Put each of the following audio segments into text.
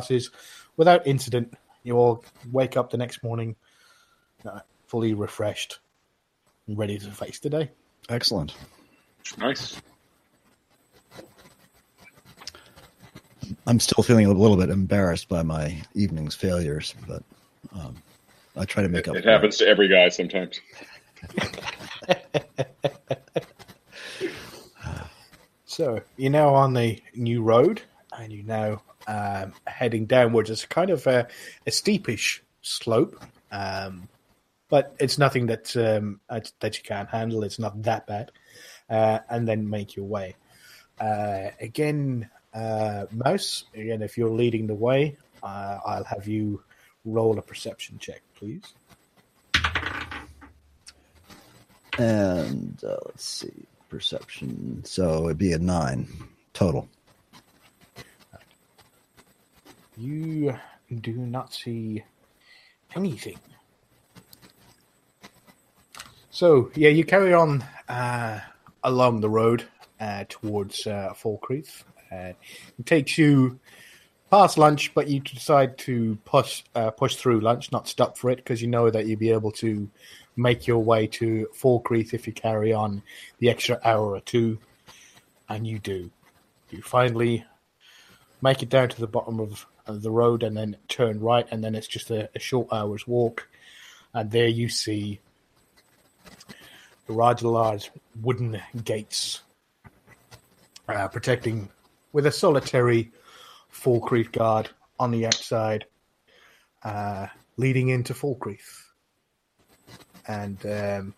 passes without incident. You all wake up the next morning uh, fully refreshed and ready to face the day. Excellent. Nice. I'm still feeling a little bit embarrassed by my evening's failures, but um, I try to make It, up. it for happens to every guy sometimes. So you're now on the new road, and you're now um, heading downwards. It's kind of a, a steepish slope, um, but it's nothing that um, that you can't handle. It's not that bad, uh, and then make your way. Uh, again, uh, Mouse. Again, if you're leading the way, uh, I'll have you roll a perception check, please. And uh, let's see, perception. So it'd be a nine total. You do not see anything. So yeah, you carry on uh, along the road uh, towards uh, Falkreath. Uh, it takes you past lunch, but you decide to push uh, push through lunch, not stop for it, because you know that you'll be able to make your way to Falkreath if you carry on the extra hour or two, and you do. You finally make it down to the bottom of, of the road and then turn right, and then it's just a, a short hour's walk, and there you see the Rajalar's wooden gates uh, protecting with a solitary Falkreath guard on the outside, uh, leading into Falkreath. And um,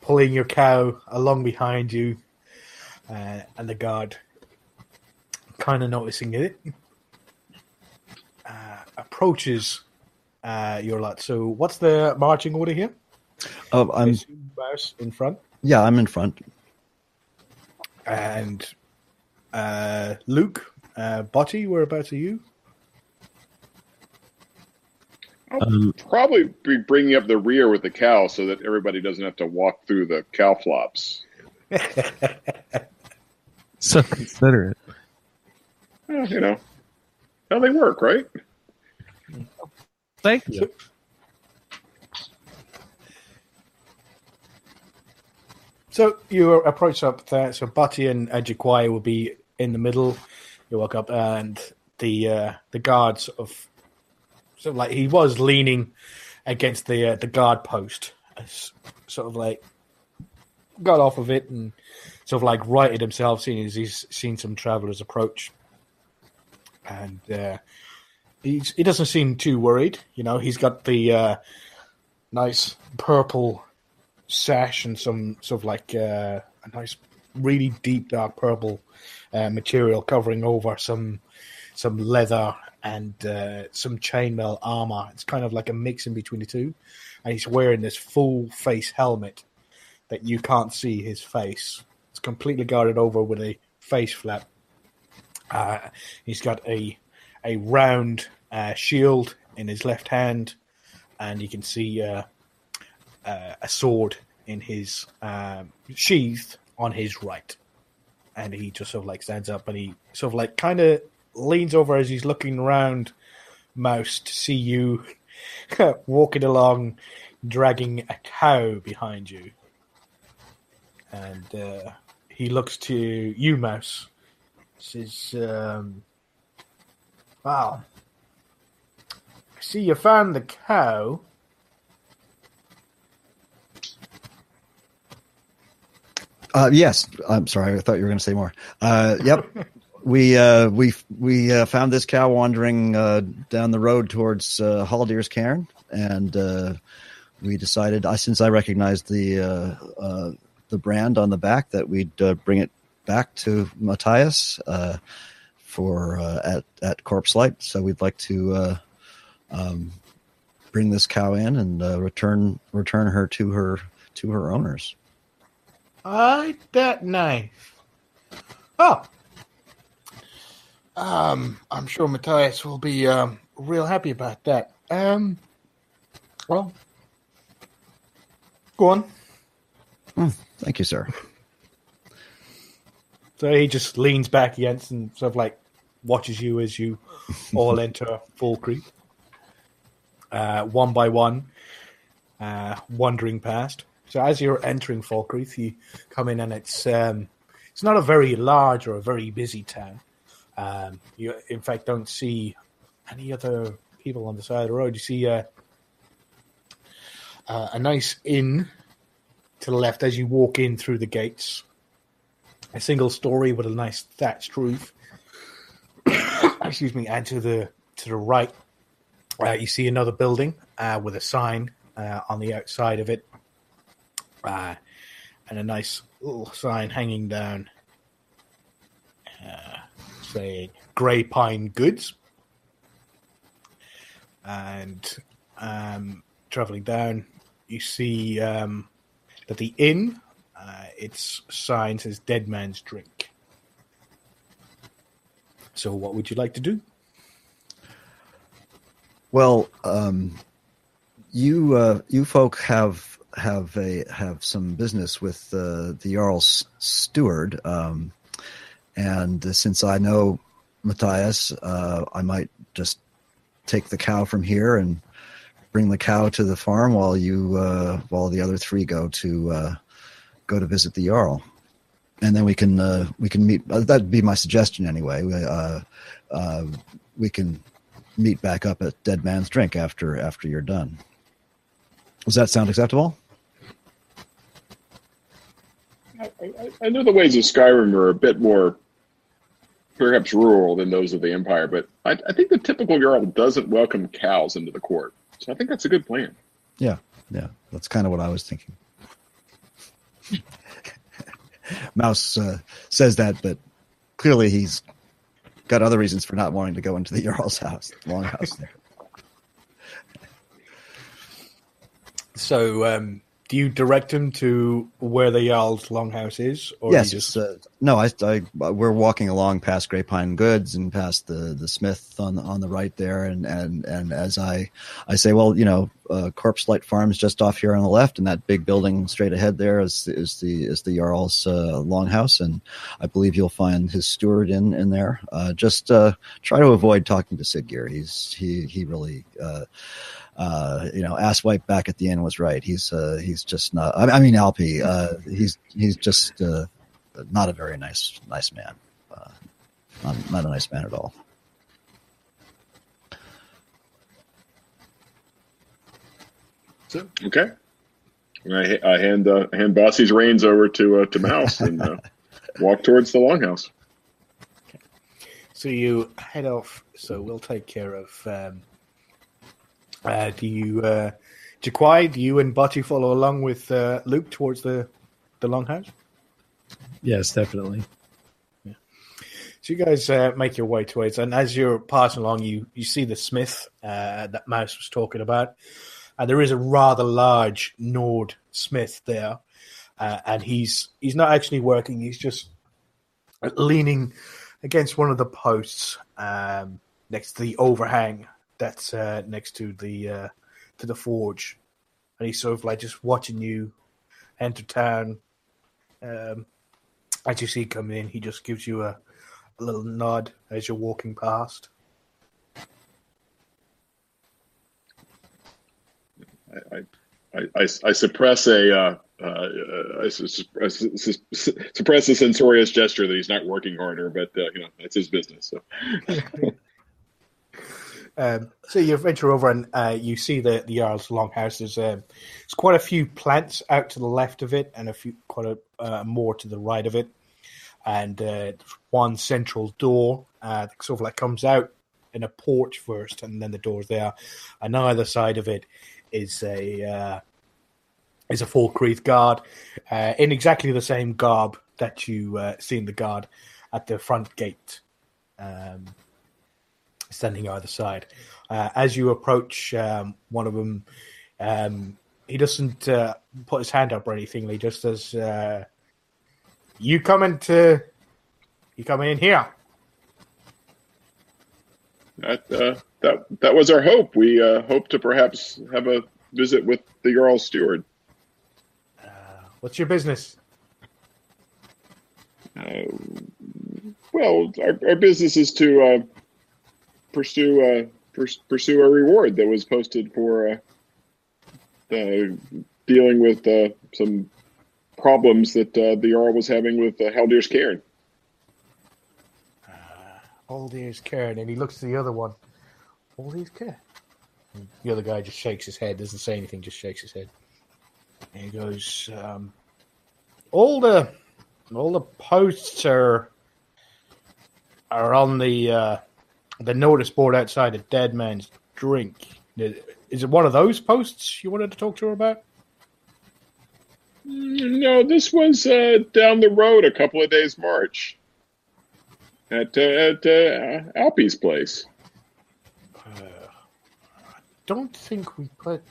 pulling your cow along behind you, uh, and the guard kind of noticing it, uh, approaches uh, your lot. So, what's the marching order here? Oh, I'm Is in front, yeah, I'm in front. and uh, Luke, uh, Botty, whereabouts are you? I'll probably be bringing up the rear with the cow so that everybody doesn't have to walk through the cow flops. So considerate. Well, you know how they work, right? Thank you. So you approach up there. So Butty and Ajikwai will be in the middle. You walk up, and the uh, the guards of sort of like he was leaning against the uh, the guard post, sort of like got off of it and sort of like righted himself, seeing as he's seen some travelers approach, and uh, he's, he doesn't seem too worried. You know, he's got the uh, nice purple sash and some sort of like uh, a nice, really deep dark purple uh, material covering over some some leather and uh, some chainmail armor. It's kind of like a mix in between the two, and he's wearing this full face helmet that you can't see his face. It's completely guarded over with a face flap. Uh, he's got a a round uh, shield in his left hand, and you can see uh, uh, a sword in his um, sheath on his right. And he just sort of like stands up and he sort of like kind of leans over as he's looking around Mouse to see you walking along, dragging a cow behind you. And uh, he looks to you, Mouse. Says, um, "Wow, I see you found the cow." Uh, yes, I'm sorry. I thought you were going to say more. Uh, yep, we uh, we we uh, found this cow wandering uh, down the road towards uh, Halldir's cairn, and uh, we decided, uh, since I recognized the uh, uh, the brand on the back, that we'd uh, bring it back to Matthias uh, for uh, at at Corpse Light. So we'd like to uh, um, bring this cow in and uh, return return her to her to her owners. I that knife. Oh, um, I'm sure Matthias will be um real happy about that. Um, well, go on. Thank you, sir. So he just leans back against and sort of like watches you as you all enter Falkreath, uh, one by one, uh, wandering past. So as you're entering Falkreath, you come in and it's um, it's not a very large or a very busy town. Um, you, in fact, don't see any other people on the side of the road. You see uh, uh, a nice inn to the left as you walk in through the gates. A single story with a nice thatched roof. Excuse me. And to the to the right, uh, you see another building uh, with a sign uh, on the outside of it, uh, and a nice little sign hanging down, uh, saying "Grey Pine Goods." And um, traveling down, you see um, that the inn, uh, its sign says "Dead Man's Drink." So, what would you like to do? Well, um, you uh, you folk have have a have some business with uh, the Jarl's steward, um, and since I know Matthias, uh, I might just take the cow from here and bring the cow to the farm while you uh, while the other three go to uh, go to visit the Jarl, and then we can uh, we can meet. Uh, that'd be my suggestion anyway. Uh, uh, we can meet back up at Dead Man's Drink after after you're done. Does that sound acceptable? I, I, I know the ways of Skyrim are a bit more perhaps rural than those of the Empire, but I, I think the typical Jarl doesn't welcome cows into the court. So I think that's a good plan. Yeah, yeah, that's kind of what I was thinking. Mouse uh, says that, but clearly he's got other reasons for not wanting to go into the Jarl's house, longhouse there. So, um, do you direct him to where the Jarl's longhouse is, or yes, just uh, no. I, I, we're walking along past Grey Pine Goods and past the, the Smith on the on the right there, and, and, and as I I say, well, you know, uh, Corpse Light Farm is just off here on the left, and that big building straight ahead there is is the is the Jarl's uh, longhouse, and I believe you'll find his steward in in there. Uh, just uh, try to avoid talking to Siddgeir. He's he he really. Uh, you know, Asswipe back at the end was right. He's uh, he's just not. I mean, Alpi. Uh, he's he's just uh, not a very nice nice man. Uh, not, not a nice man at all. So okay, I, I hand uh, hand Bossy's reins over to uh, to Mouse and uh, walk towards the longhouse. So you head off. So we'll take care of. Um, uh, do you, uh, Jaquai, do you and Butty follow along with uh, Luke towards the the longhouse? Yes, definitely. So you guys uh, make your way towards, and as you're passing along, you you see the smith uh, that Mouse was talking about, and there is a rather large Nord smith there, uh, and he's he's not actually working; he's just leaning against one of the posts um, next to the overhang that's uh, next to the uh, to the forge, and he's sort of like just watching you enter town. Um, as you see coming in, he just gives you a, a little nod as you're walking past. I, I, I, I suppress a uh, uh, I suppress, suppress a censorious gesture that he's not working harder, but uh, you know it's his business. So. Um, so you venture over and uh, you see the the Jarl's longhouse. There's, uh, there's quite a few plants out to the left of it, and a few quite a uh, more to the right of it, and uh, one central door uh, that sort of like comes out in a porch first, and then the door's there. And either side of it is a uh, is a Falkreath guard uh, in exactly the same garb that you uh, seen the guard at the front gate. Um, standing either side. Uh, as you approach um, one of them, um, he doesn't uh, put his hand up or anything. He just says, uh, "You coming to? You coming in here?" That uh, that that was our hope. We uh, hope to perhaps have a visit with the Jarl's steward. What's your business? Uh, Well, our, our business is to uh, pursue uh, pers- pursue a reward that was posted for uh, uh, dealing with uh, some problems that uh, the Jarl was having with uh, Halldir's Cairn. Old ears Karen, and he looks to the other one. Old ears Karen. And The other guy just shakes his head, doesn't say anything, just shakes his head. And he goes, um, "All the, all the posts are, are on the, uh, the notice board outside a Dead Man's Drink. Is it one of those posts you wanted to talk to her about?" Mm, No, this was uh, down the road a couple of days march at uh, at uh, place. don't think we put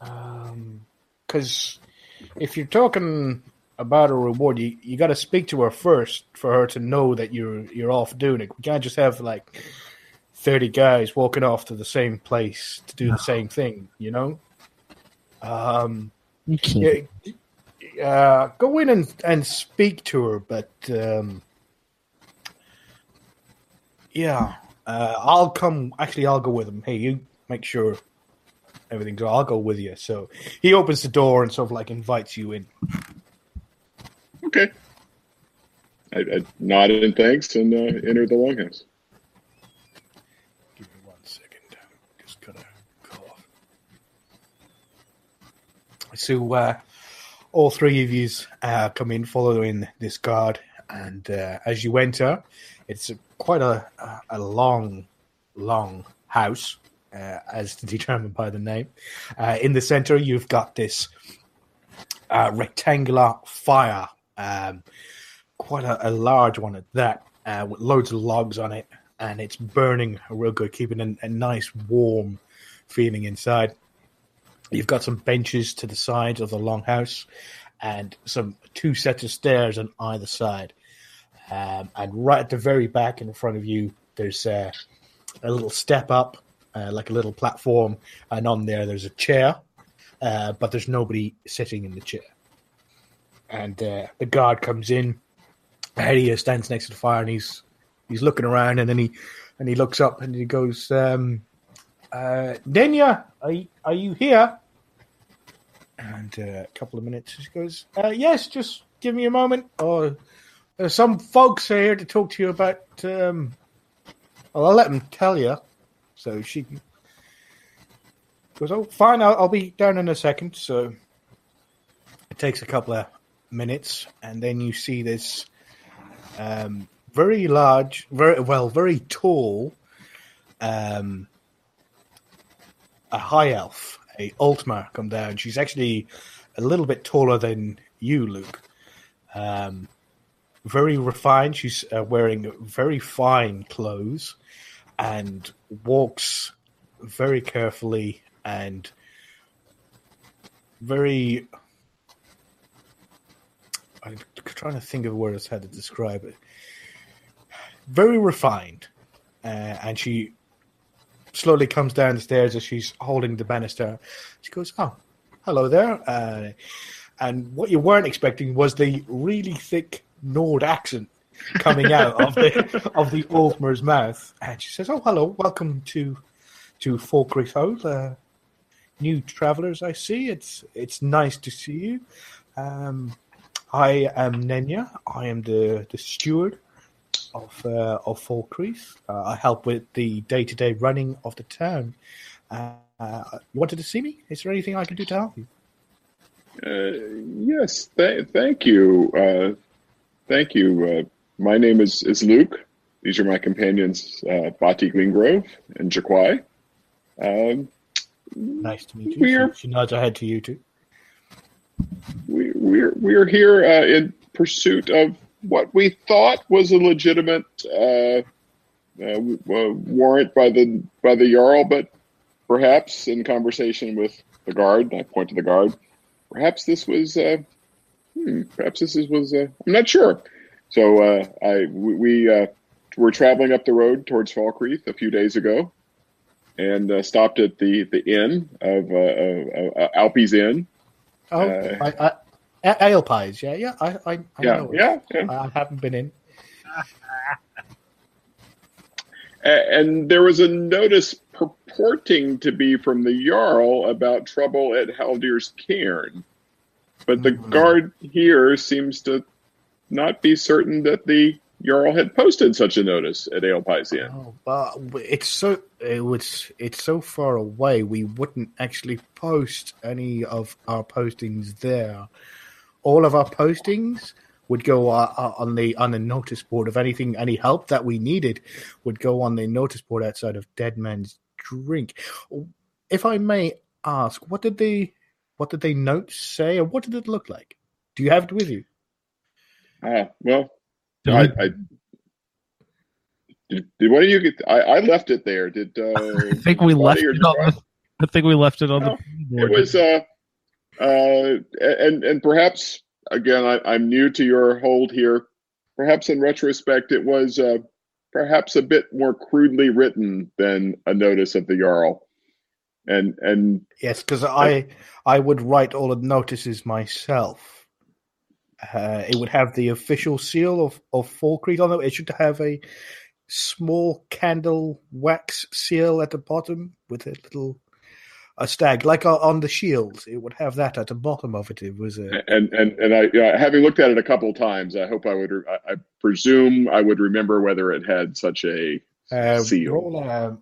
because if you're talking about a reward, you, you got to speak to her first for her to know that you're you're off doing it. We can't just have like thirty guys walking off to the same place to do the same thing, you know. Um, You can't. yeah, uh, go in and, and speak to her, but um, yeah, uh, I'll come. Actually, I'll go with him. Hey, you make sure everything's. I'll go with you. So he opens the door and sort of like invites you in. Okay. I, I nodded in thanks and uh, entered the longhouse. Give me one second. Just gotta cough. So uh, all three of you uh, come in following this guard, and uh, as you enter, it's a, quite a, a a long, long house, uh, as determined by the name. Uh, in the center, you've got this uh, rectangular fire, um, quite a, a large one at that, uh, with loads of logs on it, and it's burning real good, keeping a, a nice warm feeling inside. You've got some benches to the sides of the longhouse, and some two sets of stairs on either side. Um, and right at the very back in front of you, there's uh, a little step up, uh, like a little platform, and on there there's a chair, uh, but there's nobody sitting in the chair. And uh, the guard comes in, and stands next to the fire, and he's he's looking around, and then he and he looks up and he goes, um, uh, "Nenya, are you, are you here?" And uh, a couple of minutes, he goes, uh, "Yes, just give me a moment. Oh, some folks are here to talk to you about." Um, well, I'll let them tell you. So she goes, "Oh, fine. I'll, I'll be down in a second. So it takes a couple of minutes, and then you see this um, very large, very well, very tall, um, a high elf, a Altmer, come down. She's actually a little bit taller than you, Luke. Um, very refined. She's uh, wearing very fine clothes and walks very carefully and very. I'm trying to think of words how to describe it. Very refined, uh, and she slowly comes down the stairs as she's holding the banister. She goes, "Oh, hello there." Uh, and what you weren't expecting was the really thick Nord accent coming out of the of the Altmer's mouth. And she says, "Oh, hello, welcome to to Falkreath Hall. Uh, new travellers, I see. It's it's nice to see you. Um, I am Nenya. I am the the steward of uh, of Falkreath. Uh, I help with the day to day running of the town. Uh, uh, you wanted to see me? Is there anything I can do to help you?" Uh, yes, th- thank you. Uh, thank you. Uh, my name is, is Luke. These are my companions, uh, Bati Greengrove and Jaquai. Um, Nice to meet you. We're- She, she nods her head to you too. We, we're we're here uh, in pursuit of what we thought was a legitimate uh, uh, uh, warrant by the by the jarl, but perhaps in conversation with the guard, I point to the guard. Perhaps this was. Uh, hmm, perhaps this is, was. Uh, I'm not sure. So I we, we were traveling up the road towards Falkreath a few days ago, and stopped at the the inn of Alpie's Inn. Oh, Uh, I, I, a- ale pies. Yeah, yeah. I, I, I Yeah, know it. yeah, yeah. I, haven't been in. And there was a notice purporting to be from the Jarl about trouble at Halldir's cairn. But the Mhm. guard here seems to not be certain that the Jarl had posted such a notice at Alpi's Inn. Oh, but it's so it was it's so far away. We wouldn't actually post any of our postings there. All of our postings would go uh, uh, on the on the notice board. If anything, any help that we needed would go on the notice board outside of Dead Man's Drink. If I may ask, what did they what did they notes say, or what did it look like? Do you have it with you? Ah, well, Did I, we- I did, did one of you get? I, I left it there. Did uh, I think we left Buddy it on the, I think we left it on No, the board. It was, uh, uh, and and perhaps again, I, I'm new to your hold here. Perhaps in retrospect, it was uh, perhaps a bit more crudely written than a notice of the Jarl, and and Yes, because I I would write all the notices myself. Uh, it would have the official seal of of Falkreath on it. It should have a small candle wax seal at the bottom with a little a stag, like on- on the shields. It would have that at the bottom of it. It was a and and and I, yeah, having looked at it a couple of times, I hope I would. re- I, I presume I would remember whether it had such a uh, seal. roll a,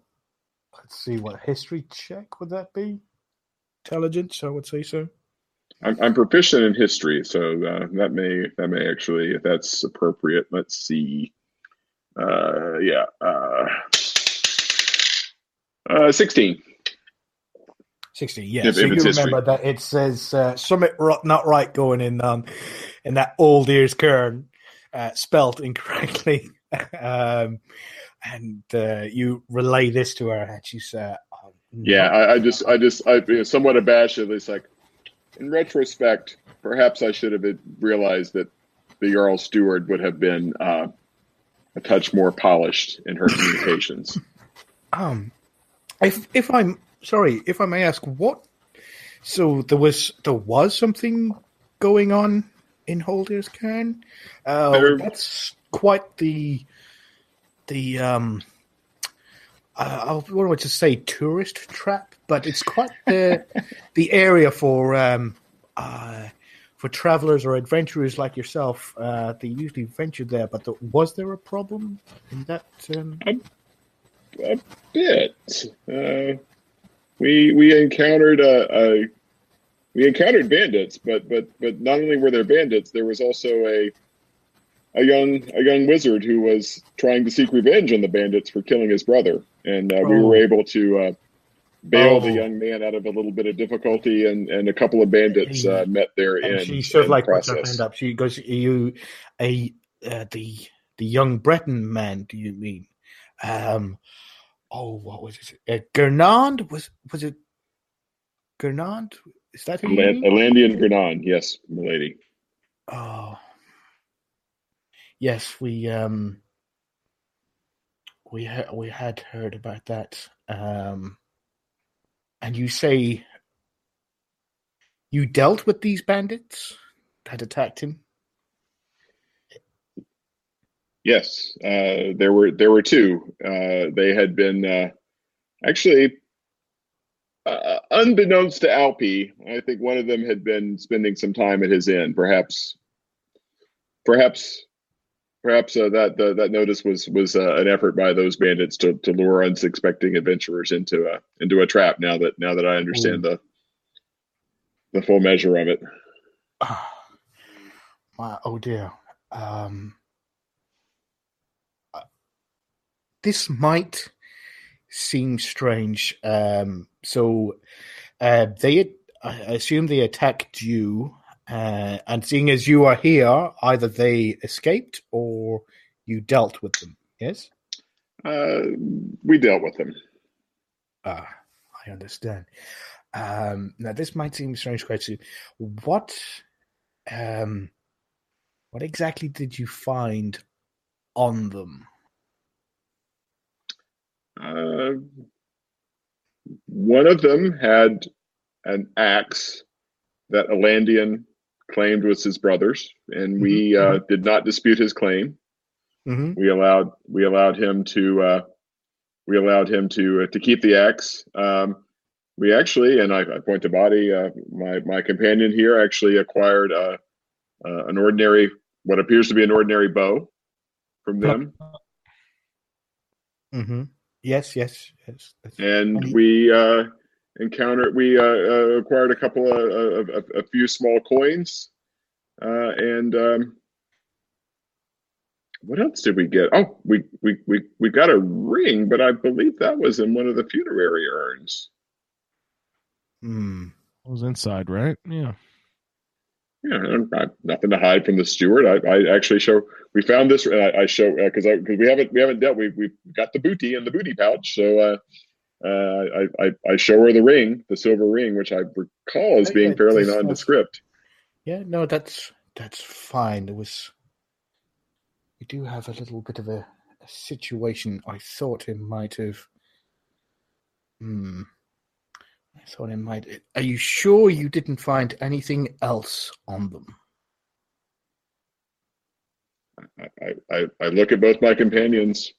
let's see what history check would that be? Intelligence, I would say so. I'm, I'm proficient in history, so uh, that may that may actually, if that's appropriate. Let's see. Uh, yeah, uh, uh, sixteen. 60, yeah. If- so if you remember history. that it says uh, something not right going in um, in that old ears kern, uh, spelt incorrectly. um, and uh, you relay this to her, and she's uh, um, Yeah, I, I just, I just, I you know, somewhat abashed. It's like, in retrospect, perhaps I should have realized that the Jarl Steward would have been uh, a touch more polished in her communications. Um, if if I'm sorry, if I may ask, what? So there was there was something going on in Halldir's Cairn. Uh, There- that's quite the the um. Uh, I want to say tourist trap, but it's quite the the area for um uh for travelers or adventurers like yourself. Uh, they usually venture there, but the, was there a problem in that? Um, a bit. Uh, we we encountered a, a we encountered bandits, but but but not only were there bandits, there was also a a young a young wizard who was trying to seek revenge on the bandits for killing his brother, and uh, we Oh. were able to bail the Oh. young man out of a little bit of difficulty, and and a couple of bandits uh, met there. and end. she sort of like puts her hand up. She goes, "Are "You a uh, the the young Breton man? Do you mean? Um, oh, what was it? Uh, Gernand was was it? Gernand is that who? mean? Alandian Granon, yes, milady. Oh, yes, we um we ha- we had heard about that. Um, and you say you dealt with these bandits that attacked him. Yes, uh, there were there were two. Uh, they had been uh, actually, uh, unbeknownst to Alpi, I think one of them had been spending some time at his inn. Perhaps, perhaps, perhaps uh, that that notice was was uh, an effort by those bandits to, to lure unsuspecting adventurers into a into a trap. Now that now that I understand the the full measure of it. My oh dear. Um, uh, this might seem strange. Um, so uh, they, I assume they attacked you, uh, and seeing as you are here, either they escaped or you dealt with them. Yes. Uh, we dealt with them. Ah, I understand. Um, now, this might seem a strange question. What, um, what exactly did you find on them? Uh, one of them had an axe that Alandian claimed was his brother's, and we uh, did not dispute his claim. hmm we allowed we allowed him to uh, we allowed him to uh, to keep the axe. Um, we actually, and I, I point to Body, uh, my my companion here, actually acquired uh, uh, an ordinary, what appears to be an ordinary bow from them, hmm Yes, yes, yes. And we uh, encountered we uh, uh, acquired a couple of, of, of a few small coins, uh, and um, what else did we get? Oh, we, we we we got a ring, but I believe that was in one of the funerary urns. Hmm. It was inside, right? Yeah. Yeah, I'm- I, nothing to hide from the steward. I, I actually show we found this. and I, I show because I because we haven't we haven't dealt. We we got the booty in the booty pouch. So uh, uh, I, I I show her the ring, the silver ring, which I recall as Oh, being fairly nondescript. Yeah, no, that's that's fine. There was we do have a little bit of a, a situation. I thought it might have. Hmm. I thought it might. Are you sure you didn't find anything else on them? I I I look at both my companions.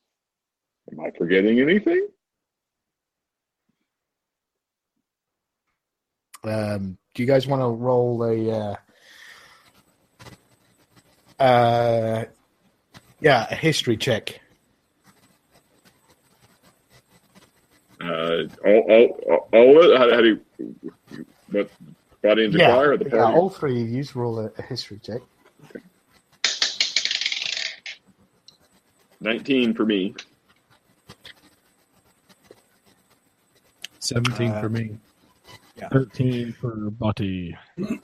Am I forgetting anything? Um, do you guys want to roll a? Uh, uh, yeah, a history check. Uh, all all all, all of it? How, how do you what body and Yeah, Jafar or the yeah, party? all three of you roll a, a history check. Nineteen for me. 17 Uh, for me. Yeah. 13 for Butty.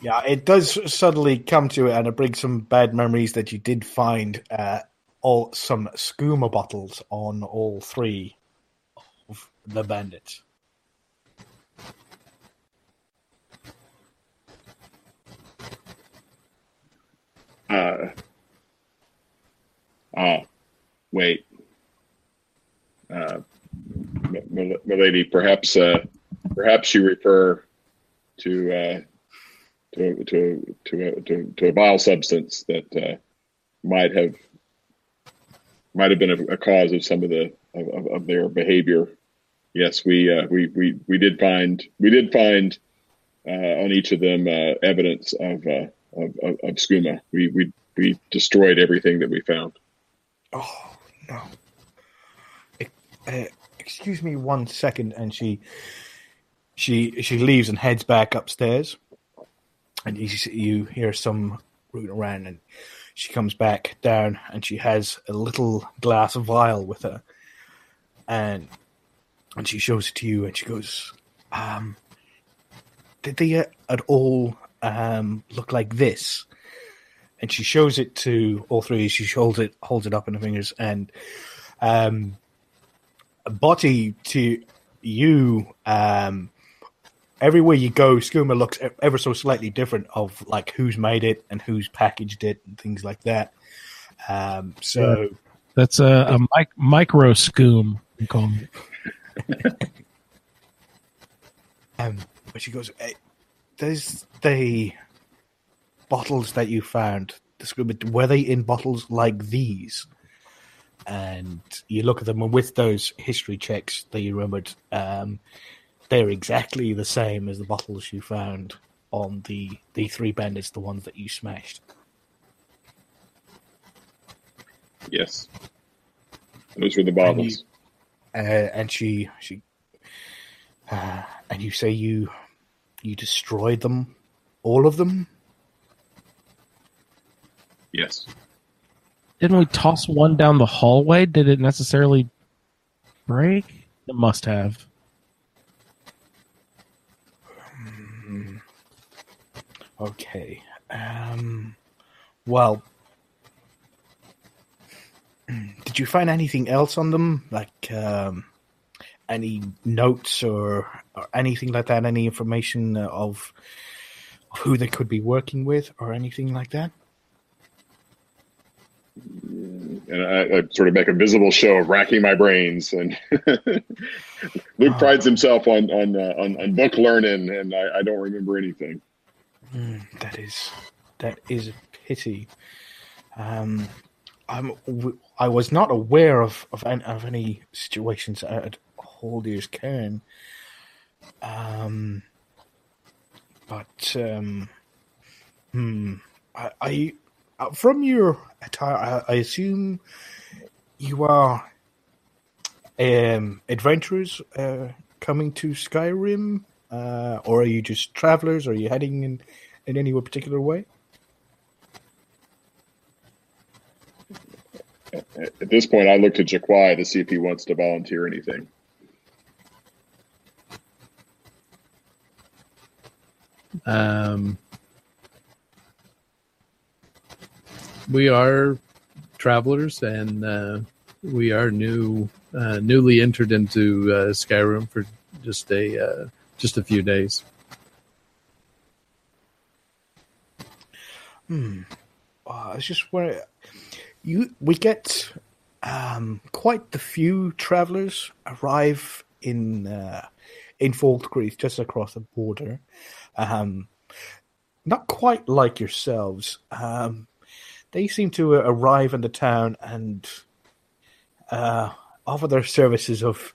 Yeah, it does suddenly come to it, and it brings some bad memories that you did find uh, all some skooma bottles on all three of the bandits. Uh, ah, wait. Uh, M- M- milady, perhaps, uh, perhaps you refer to uh, to to to a, to, to a vile substance that uh, might have might have been a, a cause of some of the of, of, their behavior. Yes, we uh, we we we did find we did find uh, on each of them uh, evidence of, uh, of of of skooma. We we we destroyed everything that we found. Oh no! Uh, excuse me one second, and she she she leaves and heads back upstairs, and you you hear some rooting around, and she comes back down, and she has a little glass vial with her, and and she shows it to you, and she goes, um, "Did they uh, at all um look like this?" and she shows it to all three. She holds it holds it up in her fingers, and um, Body to you. Um, everywhere you go, skooma looks ever so slightly different of like who's made it and who's packaged it and things like that. Um, so That's a, a mic- micro scoom. You call me. Um, but she goes, hey, "There's the bottles that you found. The skooma were they in bottles like these?" And you look at them, and with those history checks that you remembered, um, they're exactly the same as the bottles you found on the the three bandits, the ones that you smashed. Yes, those were the bottles. uh, and she she uh, and you say you you destroyed them, all of them. Yes. Didn't we toss one down the hallway? Did it necessarily break? It must have. Okay. Um, well, did you find anything else on them? Like um, any notes or, or anything like that? Any information of, who they could be working with or anything like that? and I, I sort of make a visible show of racking my brains. And Luke prides himself on on, uh, on on book learning, and I, I don't remember anything. Mm, that is that is a pity. Um, I'm, I was not aware of of, of any situations at Halldir's Cairn. Um, but um, hmm, I, I uh, from your attire, I, I assume you are um, adventurers uh, coming to Skyrim, uh, or are you just travelers? Are you heading in in any particular way? At this point, I look to Jaquai to see if he wants to volunteer anything. Um, we are travelers, and uh, we are new, uh, newly entered into uh, Skyrim for just a uh, just a few days. Hmm. Oh, just wondering, you we get um, quite the few travelers arrive in uh, in Falkreath, just across the border. Um, not quite like yourselves. Um, they seem to arrive in the town and uh, offer their services of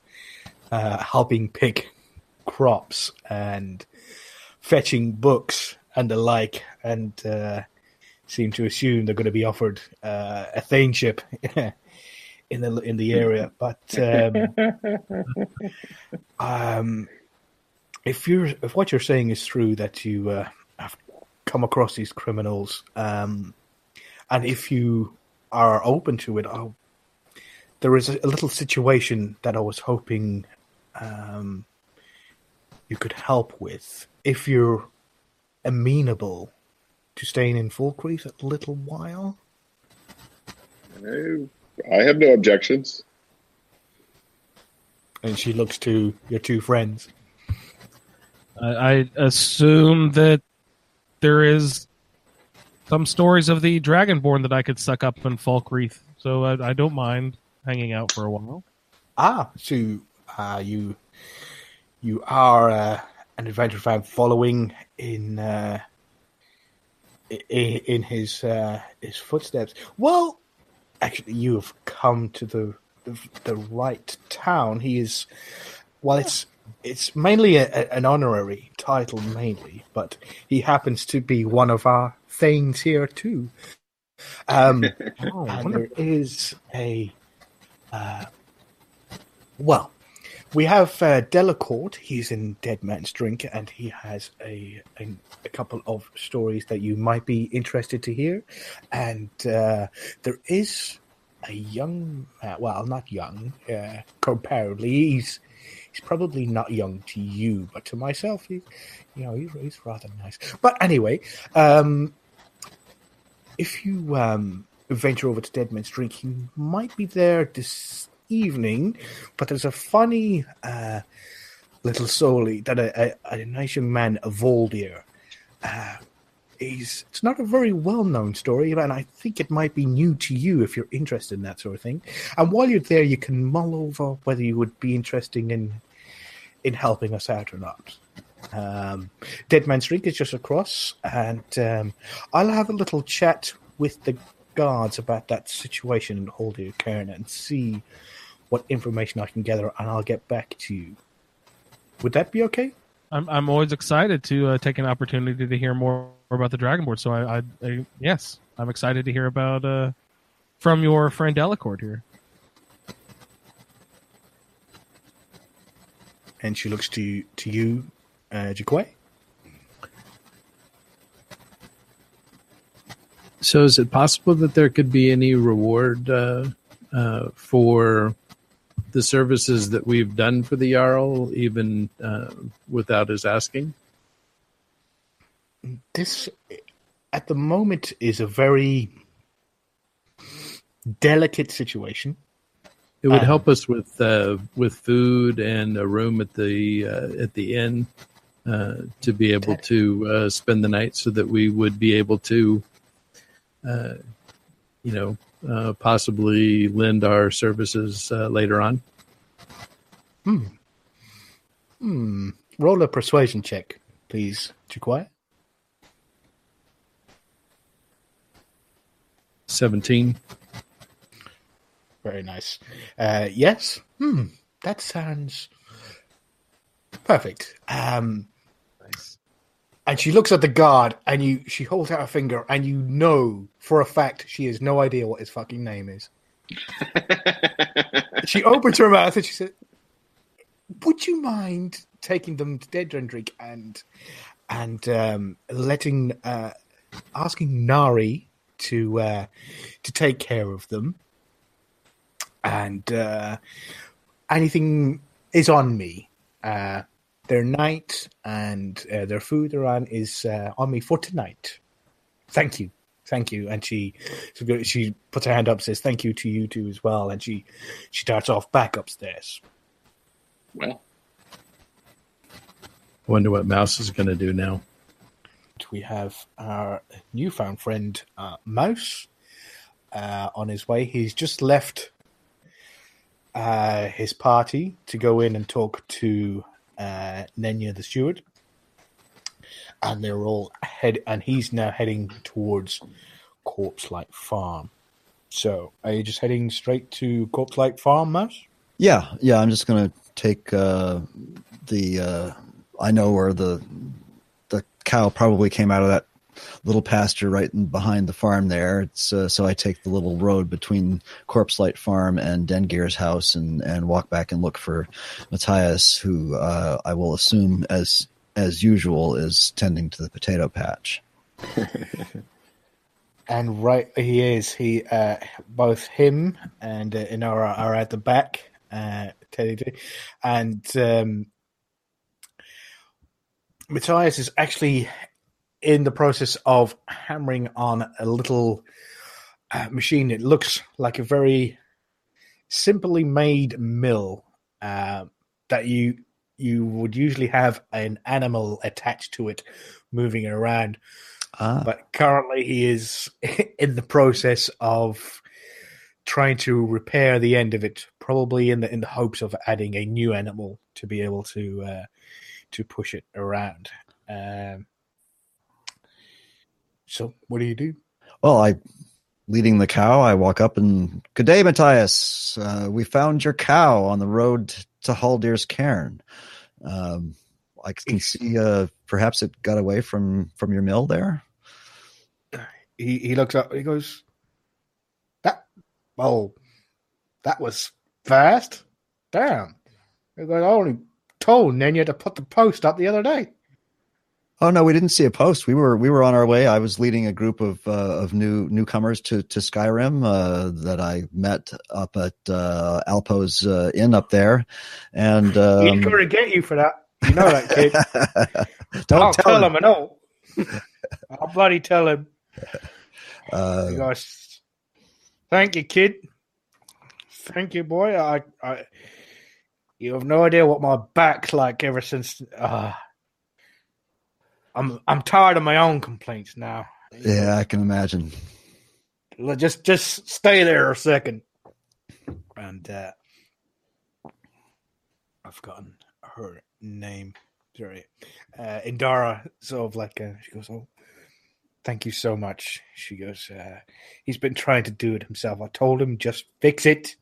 uh, helping pick crops and fetching books and the like, and uh, seem to assume they're going to be offered uh, a thaneship in the in the area. But um, um, if you're if what you're saying is true, that you uh, have come across these criminals, um, and if you are open to it, I'll, there is a, a little situation that I was hoping um, you could help with. If you're amenable to staying in Falkreath a little while, I, I have no objections. and she looks to your two friends. I, I assume that there is some stories of the Dragonborn that I could suck up in Falkreath, so I, I don't mind hanging out for a while. Ah, so uh, you you are uh, an adventure fan following in uh, in, in his uh, his footsteps. Well, actually, you have come to the the, the right town. He is well, it's it's mainly a, a- an honorary title, mainly, but he happens to be one of our thanes here too. Um, Oh, and there is a uh, well, we have uh, Delacourt. He's in Dead Man's Drink, and he has a, a a couple of stories that you might be interested to hear. And uh, there is a young, uh, well, not young, uh, comparably. He's he's probably not young to you, but to myself, he, you know, he's, he's rather nice. But anyway, um, if you um, venture over to Dead Man's Drink, he might be there this evening. But there's a funny uh, little soul that a, a, a nice young man, a Voldir. Uh, he's it's not a very well known story, and I think it might be new to you if you're interested in that sort of thing. And while you're there, you can mull over whether you would be interested in in helping us out or not. Um, Dead Man's Drink is just across, and um, I'll have a little chat with the guards about that situation in Halldir Cairn and see what information I can gather, and I'll get back to you. Would that be okay? I'm I'm always excited to uh, take an opportunity to hear more about the Dragonborn. So I, I, I yes, I'm excited to hear about uh, from your friend Delacourt here. And she looks to to you, uh, Jaquay. So, is it possible that there could be any reward uh, uh, for the services that we've done for the Jarl, even uh, without his asking? This, at the moment, is a very delicate situation. It would Uh, help us with uh, with food and a room at the uh, at the inn uh, to be able to uh, spend the night, so that we would be able to, uh, you know, uh, possibly lend our services uh, later on. Hmm. Hmm. Roll a persuasion check, please, Jaquay. Seventeen. Very nice. Uh, yes. Hmm. That sounds perfect. Um. And she looks at the guard, and you. She holds out her finger, and you know for a fact she has no idea what his fucking name is. she opens her mouth and she said, "Would you mind taking them to Dead Drink and and um, letting uh, asking Nari to uh, to take care of them, and uh, anything is on me. Uh, their night and uh, their food they're on is uh, on me for tonight. Thank you." Thank you, and she she puts her hand up, says thank you to you too as well, and she she darts off back upstairs. well, I Wonder what Mouse is going to do now. we have our newfound friend uh, Mouse uh, on his way. He's just left uh, his party to go in and talk to uh, Nenya the steward, and they're all head. And he's now heading towards Corpse Light Farm. So, are you just heading straight to Corpse Light Farm, Mouse? Yeah, yeah. I'm just gonna take uh, the. Uh, I know where the the cow probably came out of that little pasture right in behind the farm there. It's uh, so I take the little road between Corpse Light Farm and Dengeir's house and and walk back and look for Matthias, who uh, I will assume as as usual is tending to the potato patch. And right, he is. He uh, both him and uh, Inara are at the back. Uh, Teddy, and um, Matthias is actually in the process of hammering on a little uh, machine. It looks like a very simply made mill uh, that you you would usually have an animal attached to it, moving it around Ah, but currently he is in the process of trying to repair the end of it, probably in the in the hopes of adding a new animal to be able to uh, to push it around. Um, so, what do you do? Well, I leading the cow. I walk up and good day, Matthias. Uh, we found your cow on the road to Halldir's cairn. Um, I can see uh, perhaps it got away from from your mill there. He he looks up. He goes, "That oh, that was fast. Damn." He goes, "I only told Nenya to put the post up the other day." Oh no, we didn't see a post. We were we were on our way. I was leading a group of uh, of new newcomers to to Skyrim uh, that I met up at uh, Alpi's uh, inn up there, and He's um, going to get you for that. You know that, kid. don't I'll tell, tell him. I know. I'll bloody tell him. Uh, goes, "Thank you, kid. Thank you, boy. I, I, you have no idea what my back's like ever since. Uh, I'm, I'm tired of my own complaints now. yeah, I can imagine. Just, just stay there a second. And uh, I've forgotten her name. Sorry, uh, Indara. Sort of like uh, she goes, "Oh, thank you so much." She goes, uh, "He's been trying to do it himself. I told him just fix it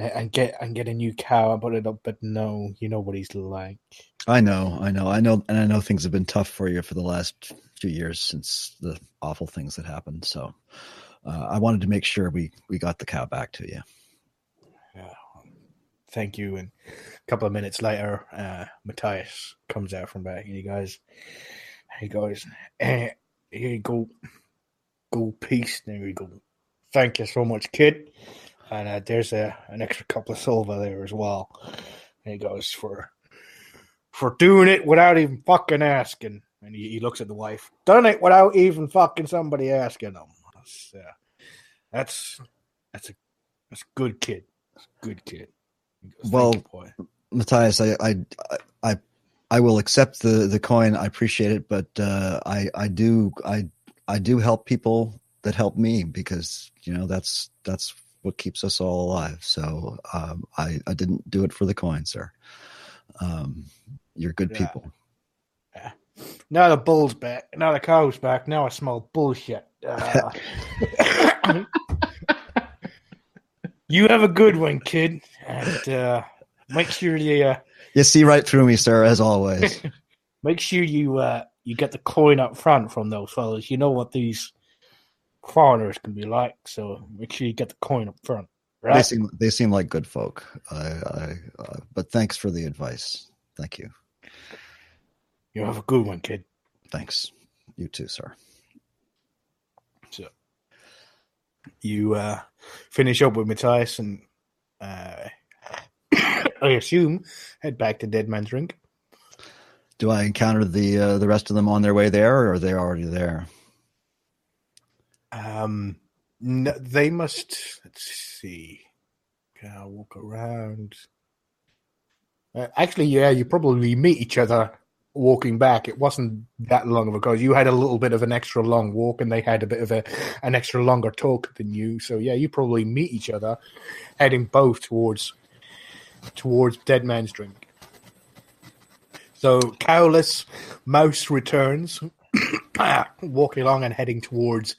and, get and get a new cow and put it up, but no, you know what he's like." I know, I know, I know, and I know things have been tough for you for the last few years since the awful things that happened. So, uh, I wanted to make sure we we got the cow back to you. Yeah, thank you. And a couple of minutes later, uh, Matthias comes out from back and he goes, he goes, eh, here you go, go peace. There you go. Thank you so much, kid. And uh, there's a an extra couple of silver there as well. And he goes for for doing it without even fucking asking. And he, he looks at the wife. Done it without even fucking somebody asking him. That's uh, that's that's a that's a good kid. That's a good kid. Goes, Well, you. Matthias, I, I, I, I will accept the the coin. I appreciate it, but uh, I, I do, I, I do help people that help me because you know that's that's what keeps us all alive. So um, I, I didn't do it for the coin, sir. Um, you're good Yeah. people. Now the bull's back. Now the cow's back. Now I smell bullshit. Uh, You have a good one, kid, and uh, make sure you uh, You see right through me, sir, as always. make sure you uh, you get the coin up front from those fellas. You know what these foreigners can be like, so make sure you get the coin up front. They seem they seem like good folk. I, I uh, but thanks for the advice. Thank you. You have a good one, kid. Thanks. You too, sir. So you uh, finish up with Matthias and uh, I assume head back to Dead Man's Drink. Do I encounter the uh, the rest of them on their way there, or are they already there? Um, no, they must. Let's see. Can I walk around? Uh, actually, yeah, you probably meet each other walking back. It wasn't that long of a. You had a little bit of an extra long walk, and they had a bit of a an extra longer talk than you. So yeah, you probably meet each other, heading both towards towards Dead Man's Drink. So Cowless Mouse returns, walking along and heading towards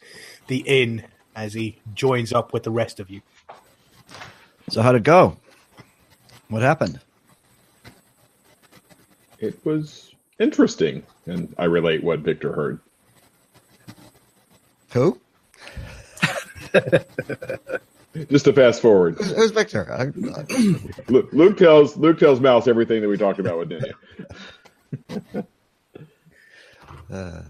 the inn as he joins up with the rest of you. So how'd it go? What happened? It was interesting, and I relate what Victor heard. Who? Just to fast forward, Who's, who's Victor? I, I, Luke, Luke tells Luke tells Mouse everything that we talked about with Nenya. uh,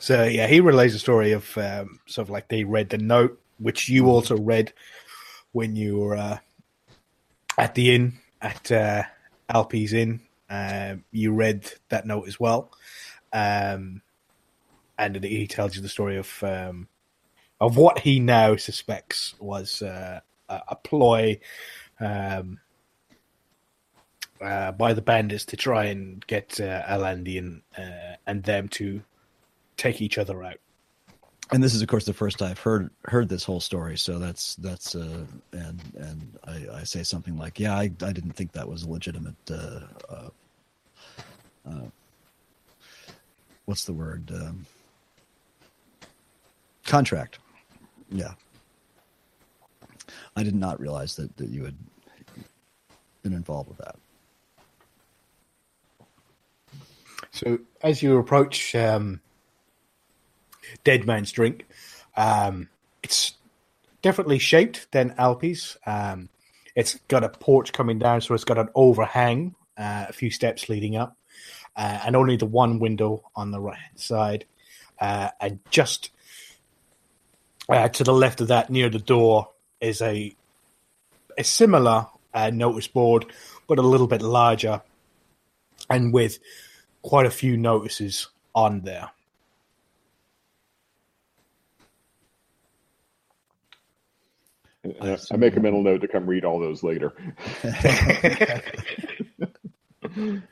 So yeah, he relays the story of um, sort of like they read the note, which you also read when you were uh, at the inn at uh, Alpi's inn. Um, you read that note as well, um, and he tells you the story of um, of what he now suspects was uh, a, a ploy um, uh, by the bandits to try and get uh, Alandi and, uh, and them to take each other out. and this is, of course, the first I've heard heard this whole story. So that's that's uh, and and I, I say something like, "Yeah, I, I didn't think that was a legitimate." Uh, uh, uh, what's the word? Um, contract. Yeah, I did not realize that that you had been involved with that. So as you approach um, Dead Man's Drink, um, it's differently shaped than Alpi's. Um, it's got a porch coming down, so it's got an overhang, uh, a few steps leading up, uh, and only the one window on the right hand side. Uh, and just uh, to the left of that, near the door, is a a similar uh, notice board, but a little bit larger, and with quite a few notices on there. I make a mental note to come read all those later.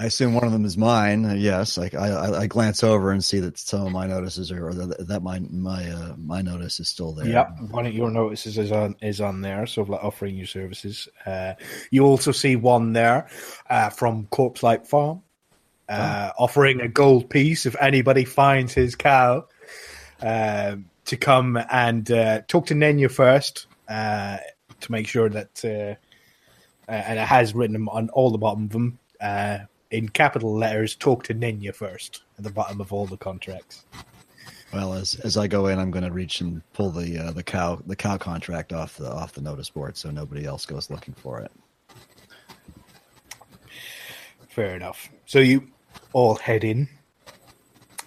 I assume one of them is mine. Yes, like I, I, I glance over and see that some of my notices are, or that, that my my uh, my notice is still there. Yep, one of your notices is on is on there, so like offering you services. Uh, you also see one there uh, from Corpse Light Farm, uh, offering a gold piece if anybody finds his cow um to come and uh, talk to Nenya first uh, to make sure that, uh, uh, and it has written on all the bottom of them uh, in capital letters. Talk to Nenya first at the bottom of all the contracts. Well, as as I go in, I'm going to reach and pull the uh, the cow the cow contract off the off the notice board, so nobody else goes looking for it. Fair enough. So you all head in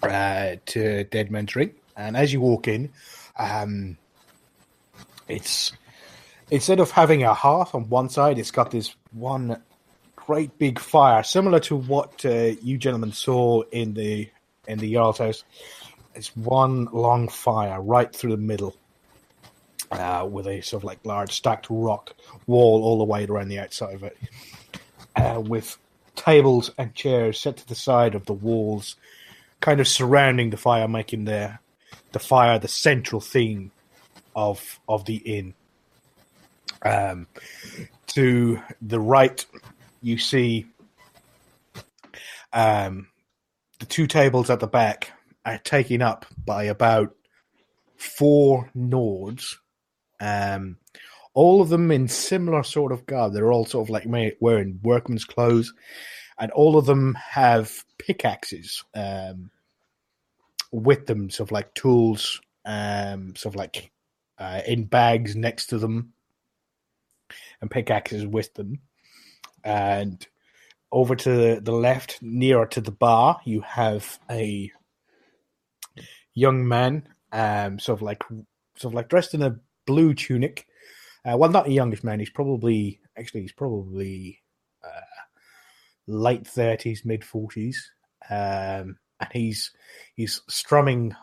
uh, to Dead Man's Drink, and as you walk in, um, it's instead of having a hearth on one side, it's got this one great big fire, similar to what uh, you gentlemen saw in the in the Jarl's house. It's one long fire right through the middle, uh, with a sort of like large stacked rock wall all the way around the outside of it, uh, with tables and chairs set to the side of the walls, kind of surrounding the fire, making the the fire the central theme of of the inn. Um, to the right, you see um, the two tables at the back are taken up by about four Nords Um, all of them in similar sort of garb. They're all sort of like wearing workman's clothes, and all of them have pickaxes um, with them, of like tools, um, sort of like uh, in bags next to them, and pickaxes with them. And over to the left, nearer to the bar, you have a young man, um, sort of like sort of like dressed in a blue tunic. Uh, well, not a youngish man. He's probably actually he's probably uh, late thirties, mid forties, um, and he's he's strumming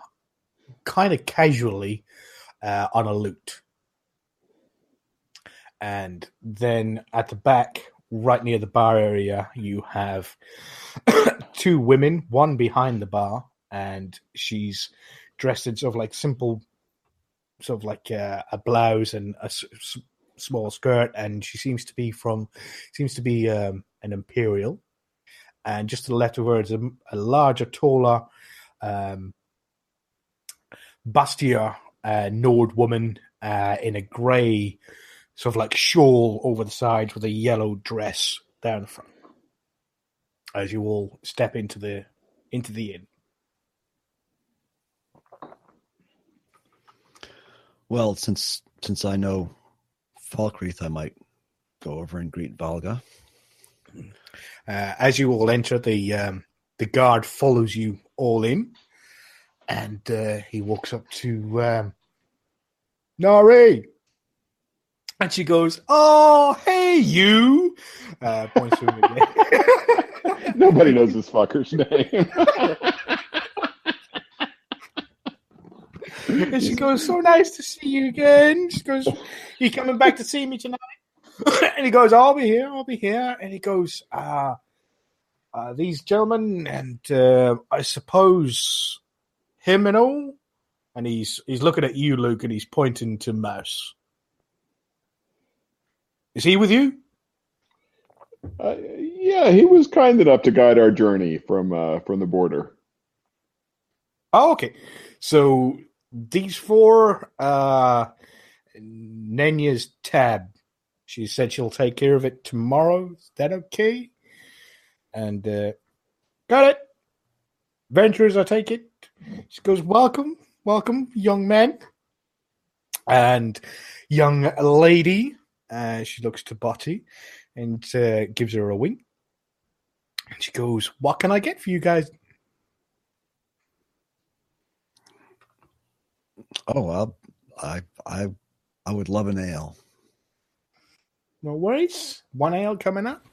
kind of casually uh, on a lute. And then at the back, right near the bar area, you have two women, one behind the bar, and she's dressed in sort of like simple, sort of like uh, a blouse and a small skirt, and she seems to be from, seems to be um, an imperial. And just to the left of her is a, a larger, taller, um, bustier uh, Nord woman uh, in a grey sort of like shawl over the sides with a yellow dress down the front. As you all step into the into the inn. Well, since since I know Falkreath, I might go over and greet Valga. Uh, as you all enter, the um, the guard follows you all in, and uh, he walks up to um, Nari, and she goes, "Oh, hey, you!" Uh, points to him again. Nobody knows this fucker's name. and she goes, "So nice to see you again." She goes, "You coming back to see me tonight?" and he goes, "I'll be here. I'll be here." And he goes, "Uh, uh these gentlemen, and uh, I suppose him and all." And he's he's looking at you, Luke, and he's pointing to Mouse. Is he with you? uh, yeah, he was kind enough to guide our journey from uh, from the border. Oh, okay. So these four, uh, Nenya's tab. She said she'll take care of it tomorrow. Is that okay? And uh, got it. Venturers, I take it. She goes, "Welcome, welcome, young man." And young lady, uh, she looks to Botty and uh, gives her a wink. And she goes, "What can I get for you guys?" Oh, well, I I I would love an ale. No worries. One ale coming up.